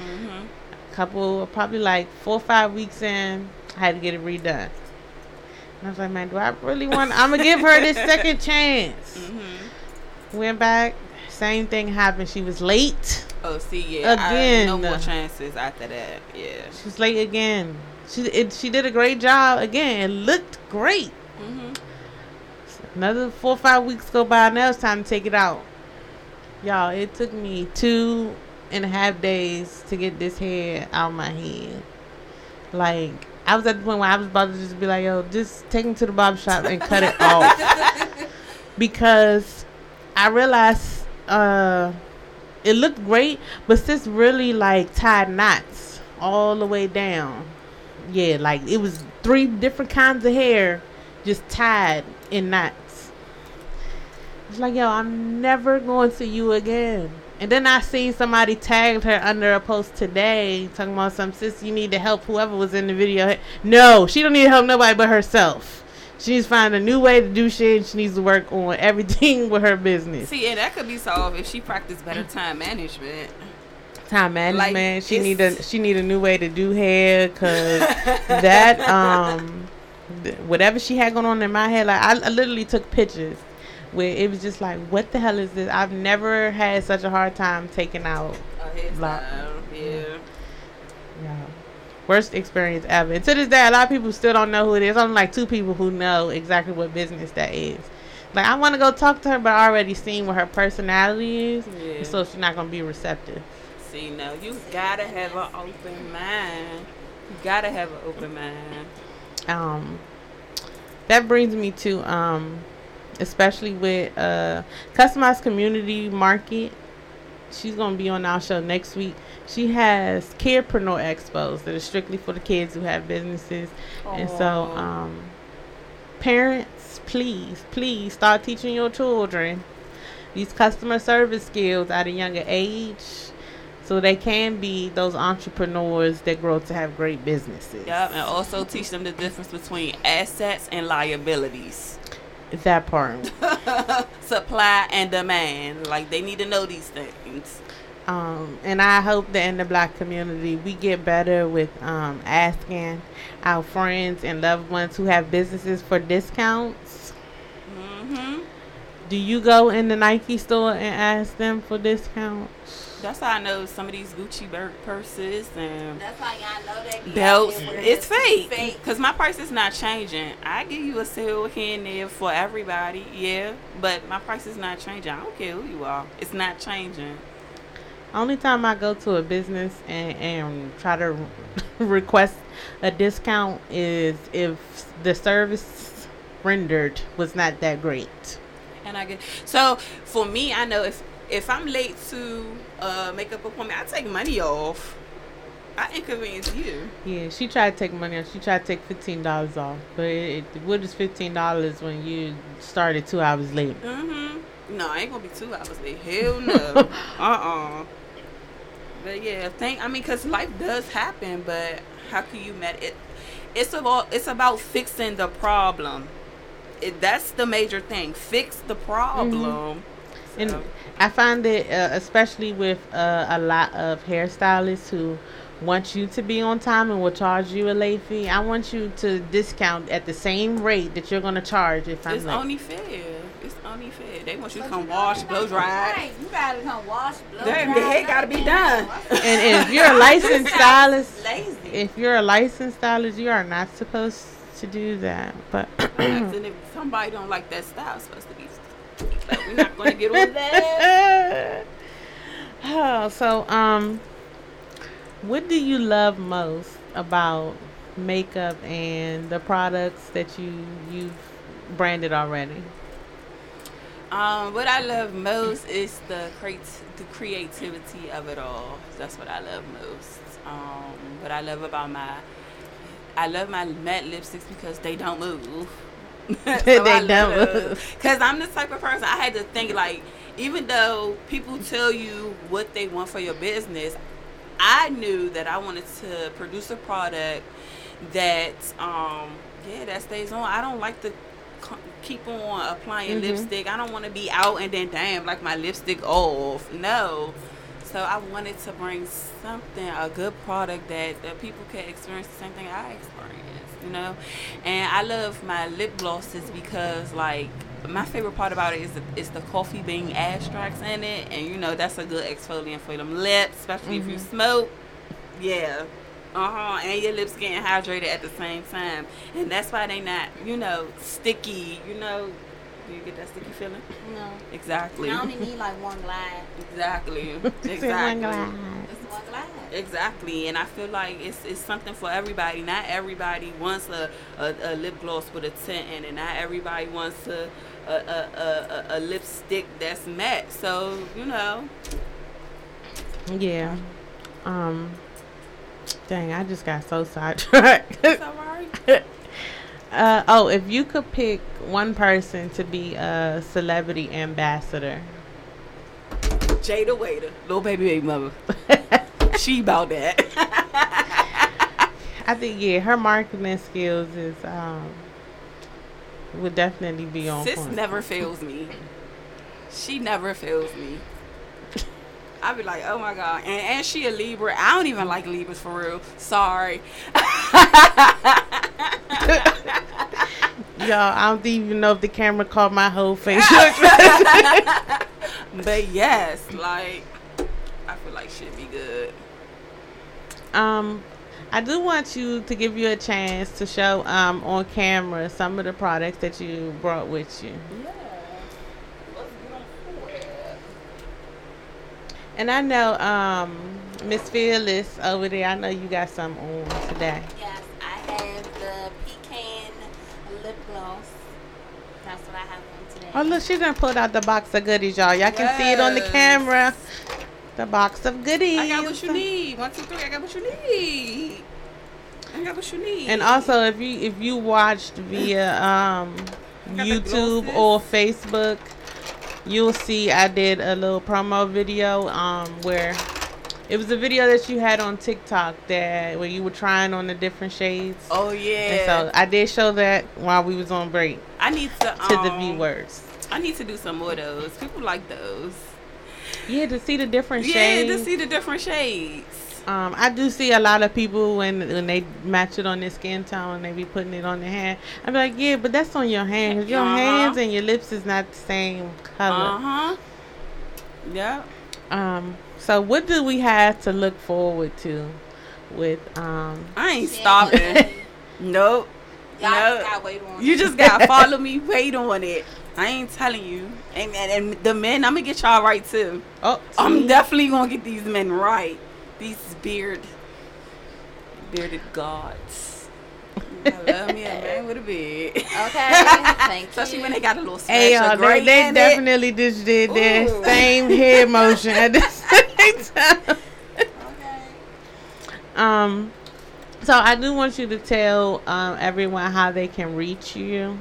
S2: Mhm.
S1: couple, probably like four or five weeks in, I had to get it redone. And I was like, man, do I really want? I'm gonna give her this [LAUGHS] second chance.
S2: Mhm.
S1: Went back, same thing happened. She was late.
S2: Oh, see, yeah. I,
S1: Again.
S2: no more chances after that. Yeah.
S1: She was late again. She it, she did a great job again. It looked great. Another four or five weeks go by. Now it's time to take it out. Y'all, it took me two and a half days to get this hair out of my head. Like, I was at the point where I was about to just be like, yo, just take him to the barber shop and cut it off. [LAUGHS] Because I realized uh, it looked great, but sis really like tied knots all the way down. Yeah, like it was three different kinds of hair just tied in knots. It's like, yo, I'm never going to you again. And then I seen somebody tagged her under a post today talking about some sis, you need to help whoever was in the video. No, she don't need to help nobody but herself. She needs to find a new way to do shit. And she needs to work on [LAUGHS] everything with her business.
S2: See, and that could be solved if she practiced better time management.
S1: Time management. she need a she need a new way to do hair because that [LAUGHS] um whatever she had going on in my head. Like I, I literally took pictures where it was just like, what the hell is this? I've never had such a hard time taking out.
S2: Hairstyle, yeah.
S1: Yeah. Worst experience ever. And to this day, a lot of people still don't know who it is. Only like two people who know exactly what business that is. Like I want to go talk to her, but I already seen what her personality is,
S2: Yeah.
S1: so she's not gonna be receptive.
S2: See, no, you gotta have an open mind. You gotta have an open mind.
S1: Um that brings me to um especially with uh customized community market. She's gonna be on our show next week. She has kidpreneur expos that are strictly for the kids who have businesses. And so um parents please please start teaching your children these customer service skills at a younger age so they can be those entrepreneurs that grow to have great businesses
S2: Yep, and also teach them the difference between assets and liabilities.
S1: that part [LAUGHS]
S2: Supply and demand. Like they need to know these things.
S1: Um, and I hope that in the black community we get better with um, asking our friends and loved ones who have businesses for discounts.
S2: hmm
S1: Do you go in the Nike store and ask them for discounts?
S2: That's how I know some of these Gucci bur- purses and
S3: That's how y'all know that
S2: belts. It's fake.
S3: Fake.
S2: Cause my price is not changing. I give you a sale here and there for everybody, yeah. But my price is not changing. I don't care who you are. It's not changing.
S1: Only time I go to a business and, and try to [LAUGHS] request a discount is if the service rendered was not that great.
S2: And I get so for me, I know if if I'm late to uh makeup appointment, I take money off. I inconvenience you.
S1: Yeah, she tried to take money off. She tried to take fifteen dollars off, but it, it, what is fifteen dollars when you started two hours late?
S2: Mm-hmm. No, I ain't gonna be two hours late. Hell no. [LAUGHS] uh uh But yeah, think I mean, cause life does happen, but how can you met it? It's about it's about fixing the problem. It, that's the major thing. Fix the problem.
S1: And
S2: So-
S1: I find it, uh, especially with uh, a lot of hairstylists who want you to be on time and will charge you a late fee. I want you to discount at the same rate that you're gonna charge if I'm
S2: it's
S1: late.
S2: only fair. It's only fair. They want you to come wash,
S3: you
S2: blow dry.
S3: Right, you gotta come wash, blow
S2: Damn,
S3: dry.
S2: the hair gotta be done.
S1: and if you're a licensed [LAUGHS] stylist,
S3: Lazy.
S1: if you're a licensed stylist, you are not supposed to do that. But
S2: and if somebody don't like that style, it's supposed to be. But we're not going to get on that. [LAUGHS]
S1: oh, so um, what do you love most about makeup and the products that you you've branded already?
S2: Um, what I love most is the creat- the creativity of it all. That's what I love most. Um, what I love about my, I love my matte lipsticks because they don't move. [LAUGHS]
S1: They don't.
S2: Because I'm the type of person I had to think like, even though people tell you what they want for your business, I knew that I wanted to produce a product that, um, yeah, that stays on. I don't like to keep on applying
S1: Mhm.
S2: lipstick. I don't want to be out and then damn, like my lipstick off. No. So I wanted to bring something, a good product that, that people can experience the same thing I experienced, you know. And I love my lip glosses because, like, my favorite part about it is the, is the coffee bean extracts in it, and you know that's a good exfoliant for them lips, especially if you smoke. Yeah. Uh huh. And your lips getting hydrated at the same time, and that's why they not, you know, sticky. You know, do you get that sticky feeling?
S3: No.
S2: Exactly.
S3: I only need like one glide.
S2: Exactly. [LAUGHS]
S1: Say one
S2: Exactly.
S1: glide.
S3: Just one glide.
S2: Exactly, and I feel like it's it's something for everybody. Not everybody wants a, a, a lip gloss with a tint in it. Not everybody wants a a, a, a, a, a lipstick that's matte. So you know,
S1: Yeah. Um. Dang, I just got so sidetracked.
S2: it's all right. [LAUGHS]
S1: uh, oh, if you could pick one person to be a celebrity ambassador,
S2: Jayda Wayda, Lil Baby baby mother. [LAUGHS] she about that.
S1: I think yeah, her marketing skills is um would definitely be on
S2: Sis
S1: point.
S2: never fails me. She never fails me. I'd be like, oh my god, and and she a Libra. I don't even like Libras for real. Sorry. [LAUGHS]
S1: Y'all, I don't even know if the camera caught my whole face. [LAUGHS] [LAUGHS]
S2: But yes, like I feel like she'd be good.
S1: um, I do want you to give you a chance to show um on camera some of the products that you brought with you.
S3: Yeah. Let's get on for it.
S1: And I know um Miss Fearless over there. I know you got some on today. Oh look, she done pulled out the box of goodies, y'all. Y'all can see it on the camera. The box of goodies.
S2: I got what you need. One, two, three. I got what you need. I got what you need.
S1: And also, if you if you watched via um, YouTube or Facebook, you'll see I did a little promo video um, where it was a video that you had on TikTok that where you were trying on the different shades.
S2: oh
S1: And
S2: yeah.
S1: so I did show that while we was on break
S2: I need to
S1: to the
S2: um,
S1: viewers.
S2: I need to do some more of those. People like those.
S1: Yeah, to see the different shades.
S2: Yeah, to see the different shades.
S1: Um, I do see a lot of people when when they match it on their skin tone, and they be putting it on their hand. I'm like, yeah, but that's on your hand. 'cause Your
S2: Uh-huh.
S1: hands and your lips is not the same color.
S2: Uh huh. Yeah.
S1: Um, so what do we have to look forward to with um?
S2: I ain't stopping. [LAUGHS] nope.
S3: Y'all
S2: No.
S3: just gotta wait on
S2: You
S3: it.
S2: just gotta follow [LAUGHS] me, wait on it. I ain't telling you. And, and, and the men, I'm gonna get y'all right too.
S1: Oh,
S2: I'm definitely gonna get these men right. These beard, bearded gods. I love me a man with a beard.
S3: Okay, thank you. [LAUGHS]
S2: Especially when they got a little smash
S1: Hey, y'all,
S2: of
S1: they, they
S2: in
S1: definitely just did their
S2: Ooh.
S1: same head motion at the [LAUGHS] same time.
S3: Okay.
S1: Um, so I do want you to tell um, everyone how they can reach you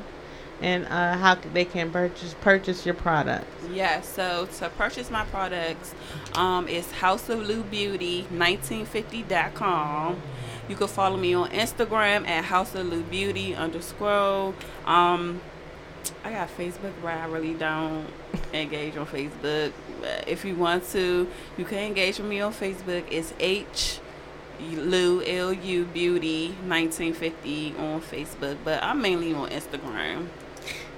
S1: and uh, how they can purchase purchase your product.
S2: it. Yeah. So to purchase my products, um, it's House of Lu Beauty 1950.com. You can follow me on Instagram at House of Lu Beauty underscore. Um, I got Facebook, but I really don't engage on Facebook. If you want to, you can engage with me on Facebook. It's H Lou L U Beauty 1950 on Facebook, but I'm mainly on Instagram.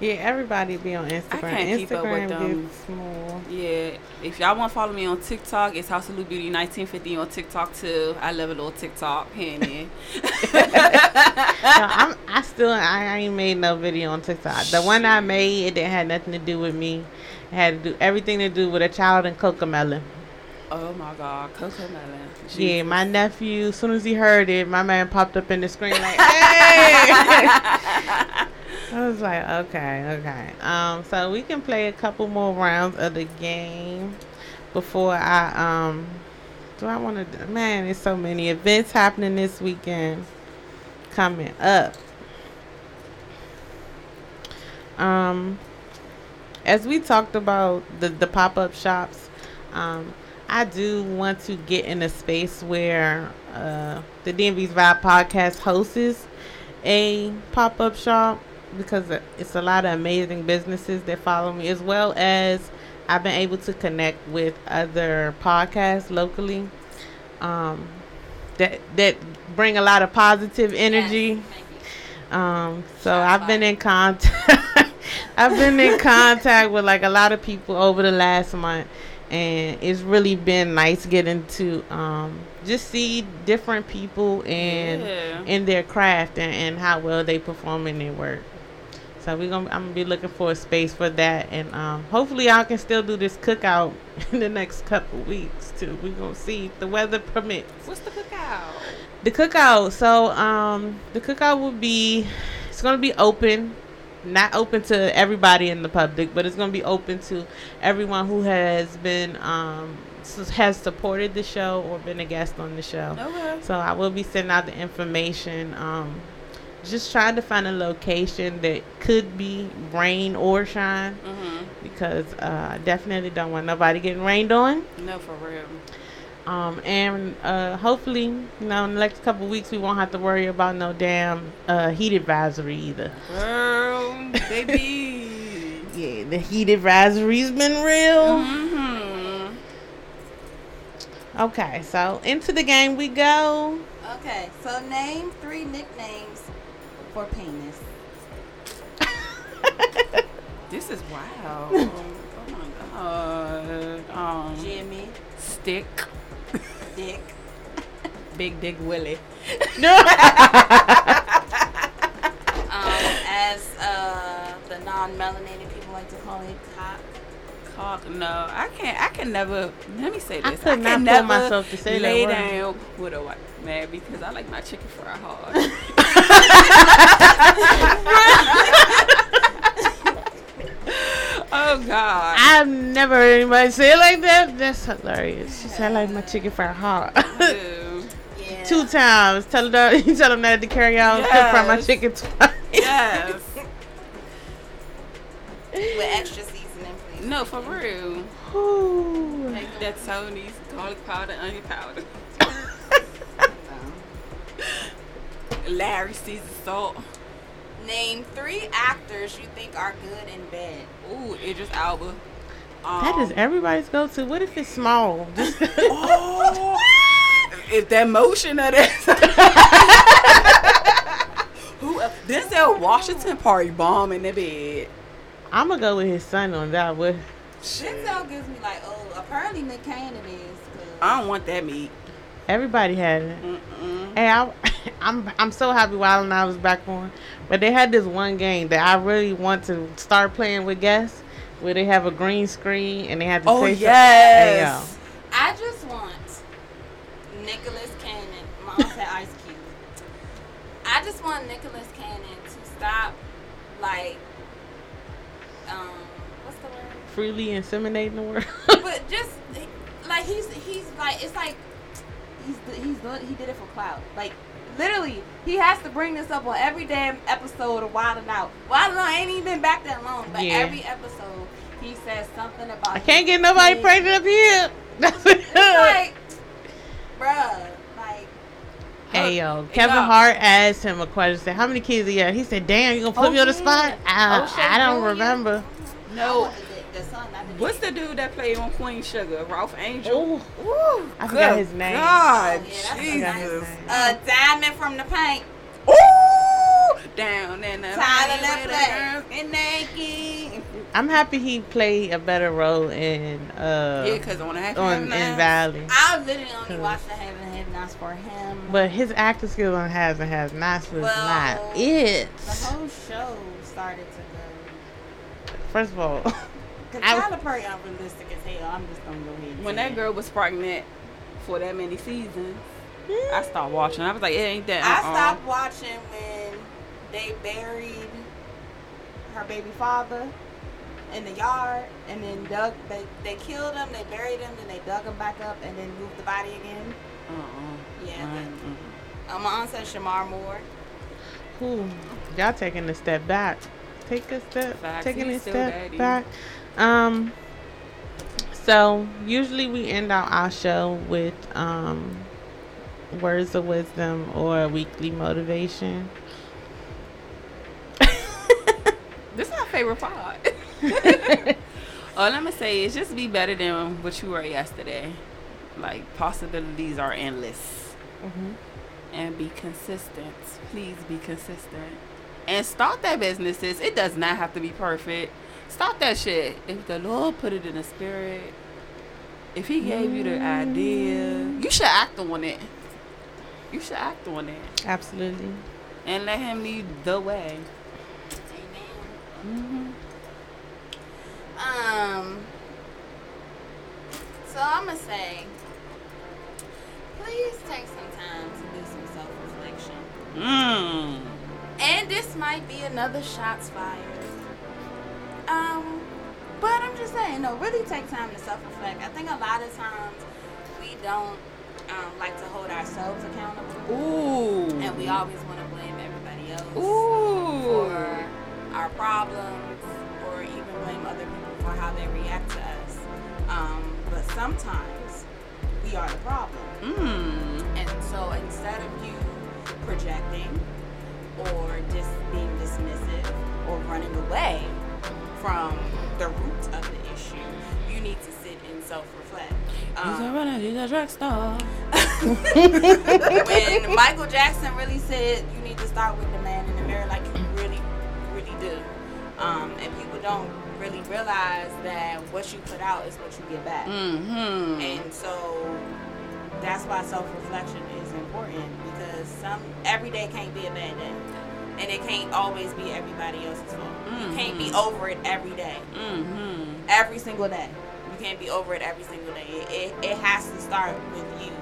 S1: Yeah, everybody be on Instagram.
S2: can't keep up with
S1: Instagram
S2: them.
S1: small.
S2: Yeah, if y'all want to follow me on TikTok, it's House of Lu Beauty 1950 on TikTok too. I love a little TikTok there.
S1: So [LAUGHS] I'm, I still I ain't made no video on TikTok. The one I made it didn't had nothing to do with me. It had to do everything to do with a child and Cocomelon.
S2: Oh my God, Cocomelon.
S1: Yeah, my nephew. As soon as he heard it, my man popped up in the screen like, [LAUGHS] "Hey!" [LAUGHS] I was like, "Okay, okay." Um, so we can play a couple more rounds of the game before I um. Do I want to? Man, there's so many events happening this weekend coming up. Um, as we talked about the the pop up shops, um, I do want to get in a space where uh, the DMV's Vibe podcast hosts a pop up shop because it's a lot of amazing businesses that follow me, as well as I've been able to connect with other podcasts locally um, that that bring a lot of positive energy.
S3: Yes.
S1: Um, so I've been in contact. [LAUGHS] I've been in contact with like a lot of people over the last month, and it's really been nice getting to um, just see different people and
S2: Yeah.
S1: in their craft and, and how well they perform in their work. So we gonna I'm gonna be looking for a space for that, and um, hopefully I can still do this cookout [LAUGHS] in the next couple weeks too. We gonna see if the weather permits
S2: What's the cookout?
S1: the cookout so um the cookout will be it's gonna be open not open to everybody in the public but it's gonna be open to everyone who has been um has supported the show or been a guest on the show
S2: Okay.
S1: so i will be sending out the information um just trying to find a location that could be rain or shine
S2: Mm-hmm.
S1: because uh, I definitely don't want nobody getting rained on
S2: No, for real.
S1: Um, and uh, hopefully, you know, in the next couple weeks, we won't have to worry about no damn uh, heat advisory either.
S2: Girl, baby. [LAUGHS]
S1: Yeah, the heat advisory's been real.
S2: hmm
S1: Okay, so into the game we go.
S3: Okay, so name three nicknames for penis. [LAUGHS]
S2: This is wild. oh my god. Um,
S3: Jimmy,
S2: stick,
S3: Dick, [LAUGHS]
S2: big dick Willie. [LAUGHS]
S3: um, as uh, the non-melanated people like to call it, cock.
S2: Cock. No, I can't. I can never. Let me say
S1: I
S2: this.
S1: could
S2: can
S1: not pull
S2: never
S1: myself to say that
S2: lay
S1: word.
S2: down with a white man because I like my chicken fried hard. [LAUGHS] oh God.
S1: I've never heard anybody say it like that. That's hilarious. She said, I like my chicken fried hot. [LAUGHS]
S3: Yeah.
S1: Two times. Tell them, [LAUGHS] you tell them that to carry out Yes. From my
S2: Yes.
S1: chicken twice.
S2: yes.
S3: With extra seasoning, please.
S2: No, for real.
S1: Ooh.
S2: Like that Tony's garlic powder, onion powder. Larry Caesar salt.
S3: Name three actors you think are good in bed.
S2: Ooh, Idris Elba. Um,
S1: That is everybody's go to. What if it's small? [LAUGHS] Just
S2: Oh, [LAUGHS] if that motion of that. [LAUGHS] Who else? Denzel Washington party bomb in the bed.
S1: I'm gonna go with his son on that one.
S3: Denzel gives me like, oh, apparently Nick Cannon is. 'cause-
S2: I don't want that meat.
S1: Everybody had it.
S2: Mm-mm.
S1: Hey, I, [LAUGHS] I'm I'm so happy Wild 'N Out was back on. But they had this one game that I really want to start playing with guests, where they have a green screen and they have to
S2: Oh
S1: say something.
S2: yes.
S3: I just want Nicholas Cannon. Mom said Ice Cube. I just want Nicholas Cannon to stop, like, um, what's the word?
S1: Freely inseminating the world.
S3: But just like he's he's like it's like he's he's doing he did it for clout. Like literally, he has to bring this up on every damn episode of Wild 'N Out. Wild 'N Out ain't even been back that long, but
S1: Yeah.
S3: every episode he says something about.
S1: I can't get nobody
S3: his
S1: pregnant up here.
S3: It's like, [LAUGHS] bruh, like.
S1: Uh, hey yo, Kevin
S2: yo.
S1: Hart asked him a question. Said, "How many kids he had?" He said, "Damn, you gonna put
S3: Oh,
S1: me on the spot?" Uh, I,
S3: O'Shea
S1: I don't remember.
S2: No.
S3: The, the son, the
S2: What's the dude that played on Queen Sugar? Ralph Angel.
S1: Ooh,
S2: Ooh,
S1: I forgot his name.
S2: God,
S3: Oh, yeah, that's
S1: I forgot his
S2: Jesus.
S1: name.
S3: Uh, Diamond from the Paint.
S2: Ooh, down in the
S3: Tyler
S2: Lepley with the
S3: And Nike.
S1: I'm happy he played a better role in uh
S2: Yeah, cause on that
S1: on in Valley.
S3: I literally only watched the Haves and Have Nots for him.
S1: But his acting skills on Haves and Have Nots was
S3: Well,
S1: not it.
S3: the whole show started to go.
S1: First of all, [LAUGHS]
S3: Cause
S1: I-
S3: Tyler Perry unrealistic as hell. I'm just gonna go ahead.
S2: When that
S3: it.
S2: girl was pregnant for that many seasons, I stopped watching. I was like, it ain't that.
S3: I
S2: uh-uh.
S3: stopped watching when they buried her baby father in the yard, and then dug. They they killed him. They buried him. Then they dug him back up, and then moved the body again.
S2: Uh-uh.
S3: Yeah.
S2: Right,
S3: but- Um, my aunt said Shemar Moore.
S1: Ooh, y'all taking a step back. Take a step,
S2: Facts,
S1: taking a
S2: he's still
S1: step
S2: daddy.
S1: back. Um, so usually we end out our show with um words of wisdom or weekly motivation. [LAUGHS]
S2: This is my favorite part. [LAUGHS] All I'm gonna say is just be better than what you were yesterday. Like possibilities are endless,
S1: Mhm.
S2: and be consistent. Please be consistent, and start that businesses. It does not have to be perfect. Start that shit. If the Lord put it in the spirit, if He gave you the idea, you should act on it. You should act on it,
S1: Absolutely.
S2: and let Him lead the way.
S3: Amen. Um. So I'm gonna say, please take some time to do some self-reflection.
S2: Mmm.
S3: And this might be another shots fired. Um, but I'm just saying, no, really take time to self-reflect. I think a lot of times we don't um, like to hold ourselves accountable,
S2: Ooh.
S3: and we always want to blame everybody else
S2: Ooh.
S3: for our problems, or even blame other people for how they react to us. Um, but sometimes we we are the problem.
S2: Mm.
S3: And so instead of you projecting or just being dismissive or running away from the root of the issue, you need to sit and self-reflect. Um,
S2: running a the drugstore.
S3: when [LAUGHS] Michael Jackson really said you need to start with the man in the mirror, like you really, really do. Um, and people don't really realize that what you put out is what you get back.
S2: Mm-hmm.
S3: And so that's why self-reflection is important because some every day can't be a bad day, and it can't always be everybody else's fault. You can't be over it every day,
S2: Mm-hmm.
S3: every single day. You can't be over it every single day. It, it, it has to start with you.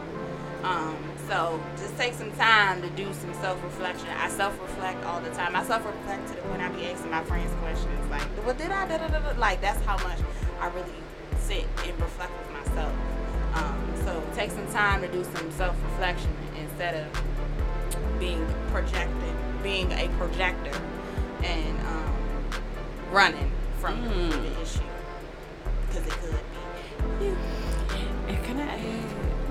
S3: Um, so just take some time to do some self-reflection. I self-reflect all the time. I self-reflect to the point I be asking my friends questions like, "What did I?" Da, da, da, da. Like that's how much I really sit and reflect with myself. Um, so take some time to do some self-reflection instead of being projected, being a projector, and um, running from
S2: Mm.
S3: the issue because it could be.
S2: And can I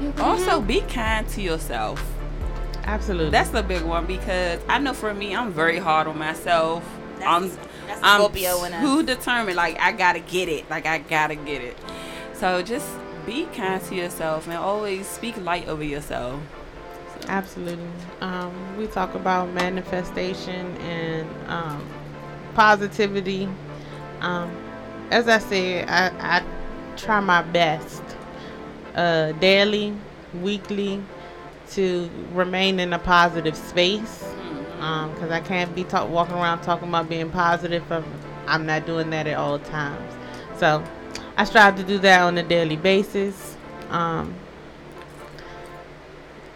S2: add? Also, be kind to yourself.
S1: Absolutely.
S2: That's a big one because I know for me, I'm very hard on myself.
S3: That's
S2: I'm,
S3: that's
S2: I'm
S3: Scorpio in us.
S2: too determined. Like I gotta get it. Like I gotta get it. So just be kind to yourself and always speak light over yourself. So,
S1: Absolutely. Um, we talk about manifestation and um, positivity. Um, as I said, I, I try my best uh, daily, weekly to remain in a positive space. Because I can't be talk, walking around talking about being positive. If I'm not doing that at all times. So I strive to do that on a daily basis. Um,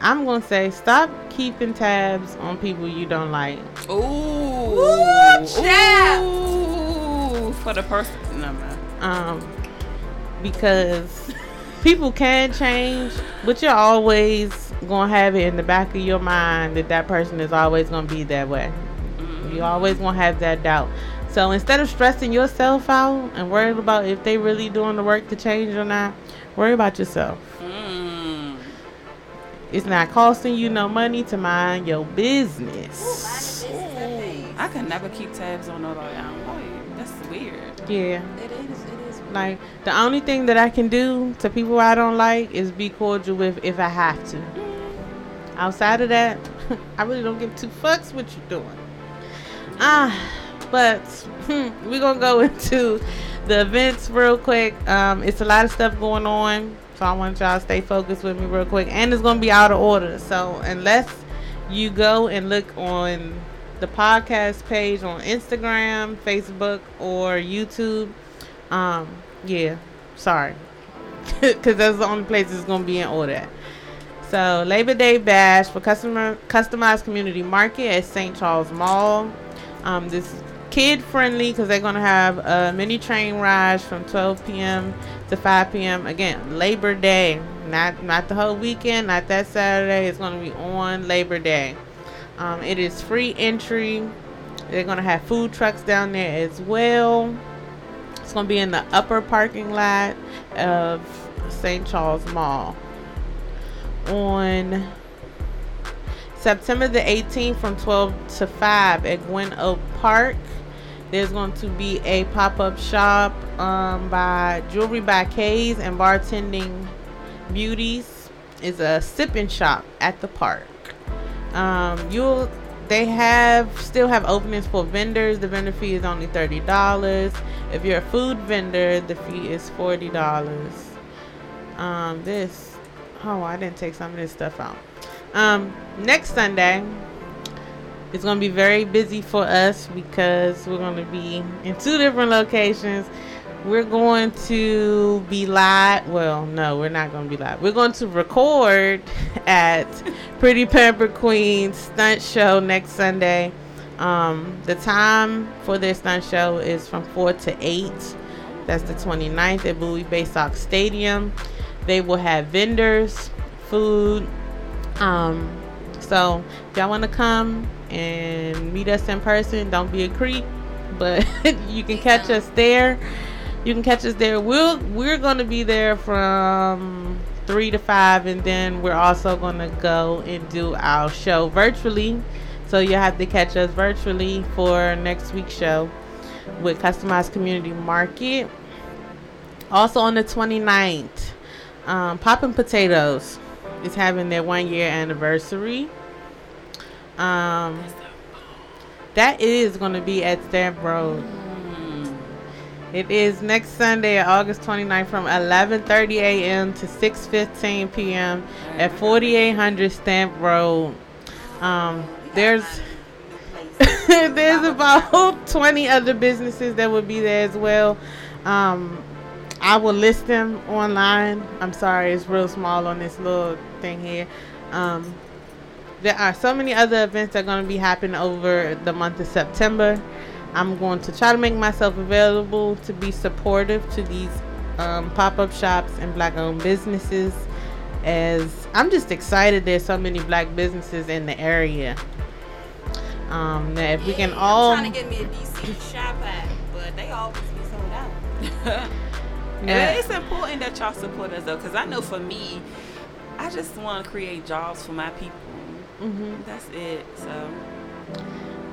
S1: I'm gonna say stop keeping tabs on people you don't like.
S2: Ooh,
S3: Ooh, child.
S2: Ooh, for the person. No man.
S1: Um, because people can change, but you're always gonna have it in the back of your mind that that person is always gonna be that way. You always gonna have that doubt. So instead of stressing yourself out and worried about if they really doing the work to change or not, worry about yourself.
S2: Mm.
S1: It's not costing you no money to mind your business.
S2: I could never keep tabs on nobody. I. That's weird.
S1: Yeah.
S3: It is. It is.
S1: Like the only thing that I can do to people I don't like is be cordial with if I have to. Outside of that, [LAUGHS] I really don't give two fucks what you're doing. Ah, but we're gonna go [LAUGHS] into the events real quick. Um, it's a lot of stuff going on, so I want y'all to stay focused with me real quick. And it's gonna be out of order, so unless you go and look on the podcast page on Instagram, Facebook, or YouTube, um, yeah, sorry, [LAUGHS] because that's the only place it's gonna be in order. So Labor Day bash for customer customized community market at St. Charles Mall. Um, this is kid friendly because they're gonna have a mini train ride from 12 p.m. to 5 p.m. Again, Labor Day, not not the whole weekend, not that Saturday. It's gonna be on Labor Day. Um, it is free entry. They're gonna have food trucks down there as well. It's gonna be in the upper parking lot of St. Charles Mall on September the 18th from 12 to 5 at Gwynn Oak Park. There's going to be a pop-up shop um, by Jewelry by K's and Bartending Beauties. Is a sipping shop at the park. Um, you'll they have still have openings for vendors. The vendor fee is only thirty dollars. If you're a food vendor, the fee is forty dollars. Um, this oh I didn't take some of this stuff out. Um, next Sunday it's gonna be very busy for us because we're gonna be in two different locations. We're going to be live. Well, no, we're not going to be live. We're going to record at Pretty Pamper Queen stunt show next Sunday. Um, the time for their stunt show is from 4 to 8. That's the 29th at Bowie Bay Sox Stadium. They will have vendors, food. Um, so if y'all want to come and meet us in person, don't be a creep. But [LAUGHS] you can catch us there. You can catch us there. We'll we're gonna be there from 3 to 5. And then we're also to go and do our show virtually. So you'll have to catch us virtually for next week's show with Customized Community Market. Also on the 29th, um, Poppin' Potatoes is having their one year anniversary. Um, that is going to be at Stamp Road. It is next Sunday, August 29th from 11:30 a.m. to 6:15 p.m. at 4800 Stamp Road. Um, there's [LAUGHS] there's about [LAUGHS] 20 other businesses that will be there as well. Um, I will list them online. I'm sorry, it's real small on this little thing here. Um, there are so many other events that are going to be happening over the month of September. I'm going to try to make myself available to be supportive to these um, pop-up shops and black-owned businesses. As I'm just excited, there's so many black businesses in the area. Um, that if we can all,
S3: I'm trying to get me a DC shop at, but they always be sold out. [LAUGHS]
S1: Yeah.
S2: And it's important that y'all support us though, because I know for me, I just want to create jobs for my people.
S1: Mhm.
S2: That's it. So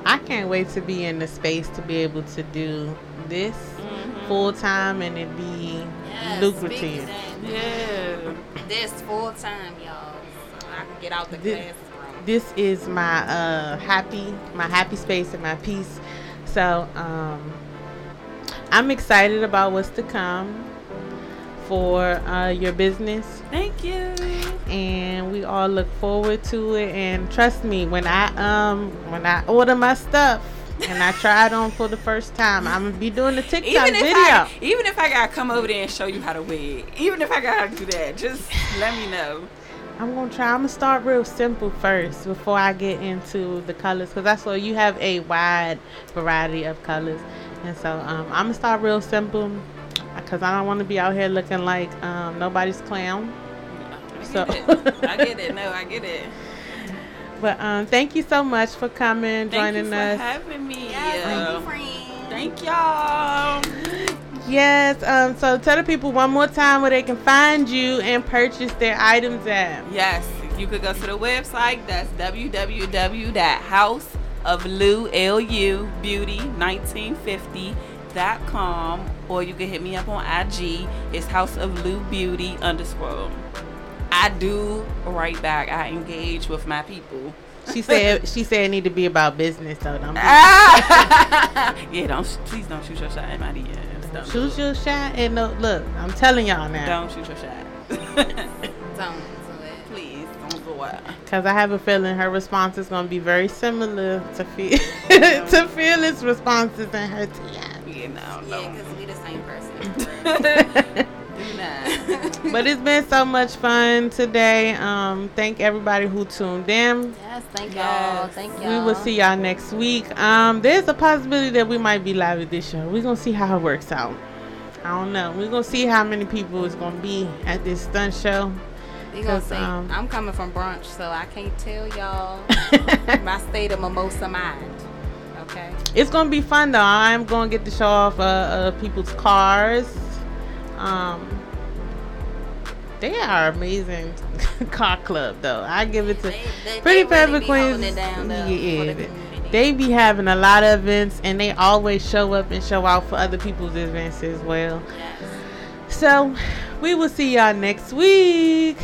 S1: I can't wait to be in the space to be able to do this
S2: Mhm.
S1: full time and it be
S3: Yes,
S1: lucrative.
S3: speak to that.
S2: yeah.
S3: This full time, y'all, so I can get out the
S1: This-
S3: classroom.
S1: this is my uh happy my happy space and my peace so um i'm excited about what's to come for uh your business
S2: Thank you.
S1: And we all look forward to it and trust me when i um when i order my stuff and i try it on for the first time i'm gonna be doing the tiktok
S2: Even if
S1: video
S2: I, even if I gotta come over there and show you how to wig, even if I gotta do that, just let me know.
S1: I'm gonna try. I'm gonna start real simple first before I get into the colors, because I saw you have a wide variety of colors, and so um, I'm gonna start real simple, because I don't want to be out here looking like um, nobody's clown.
S2: I
S1: So-
S2: get it. I get it. No, I get it. [LAUGHS]
S1: But um, thank you so much for coming,
S2: Thank you
S1: joining
S2: for
S1: us.
S2: having me.
S3: Yes, thank
S2: Yeah.
S3: you, friend.
S2: Thank y'all.
S1: yes. Um. So tell the people one more time where they can find you and purchase their items at.
S2: Yes, you could go to the website. That's www.houseoflubeauty1950.com or you can hit me up on IG. It's House of Lu Beauty underscore. I do write back. I engage with my people.
S1: She said [LAUGHS] she said it need to be about business, so don't be ah! [LAUGHS]
S2: yeah, don't please don't shoot your shot at my DMs. Don't
S1: shoot your shot. And no, look, I'm telling y'all
S2: it.
S1: now.
S2: Don't shoot your shot. [LAUGHS]
S3: Don't do it.
S2: please don't go out.
S1: Because I have a feeling her response is going to be very similar to feel to Phyllis' responses and her TM.
S2: You know,
S3: Yeah, because we the same person.
S2: Do.
S1: But it's been so much fun today. Um, thank everybody who tuned in.
S3: yes, thank
S2: Yes.
S3: y'all. Thank y'all.
S1: We will see y'all next week. Um, there's a possibility that we might be live at this show. We're gonna see how it works out. I don't know. We're gonna see how many people is gonna be at this stunt show.
S3: We gonna
S1: 'cause,
S3: see.
S1: um,
S3: I'm coming from brunch, so I can't tell y'all [LAUGHS] my state of mimosa mind. Okay.
S1: It's gonna be fun though. I'm gonna get to show off uh, uh, people's cars. Um, they are amazing [LAUGHS] car club though. I give it to
S3: They- they-
S1: Pretty
S3: they really
S1: Queens.
S3: down, though, for the
S1: yeah, they be having a lot of events and they always show up and show out for other people's events as well.
S3: Yes.
S1: So we will see y'all next week.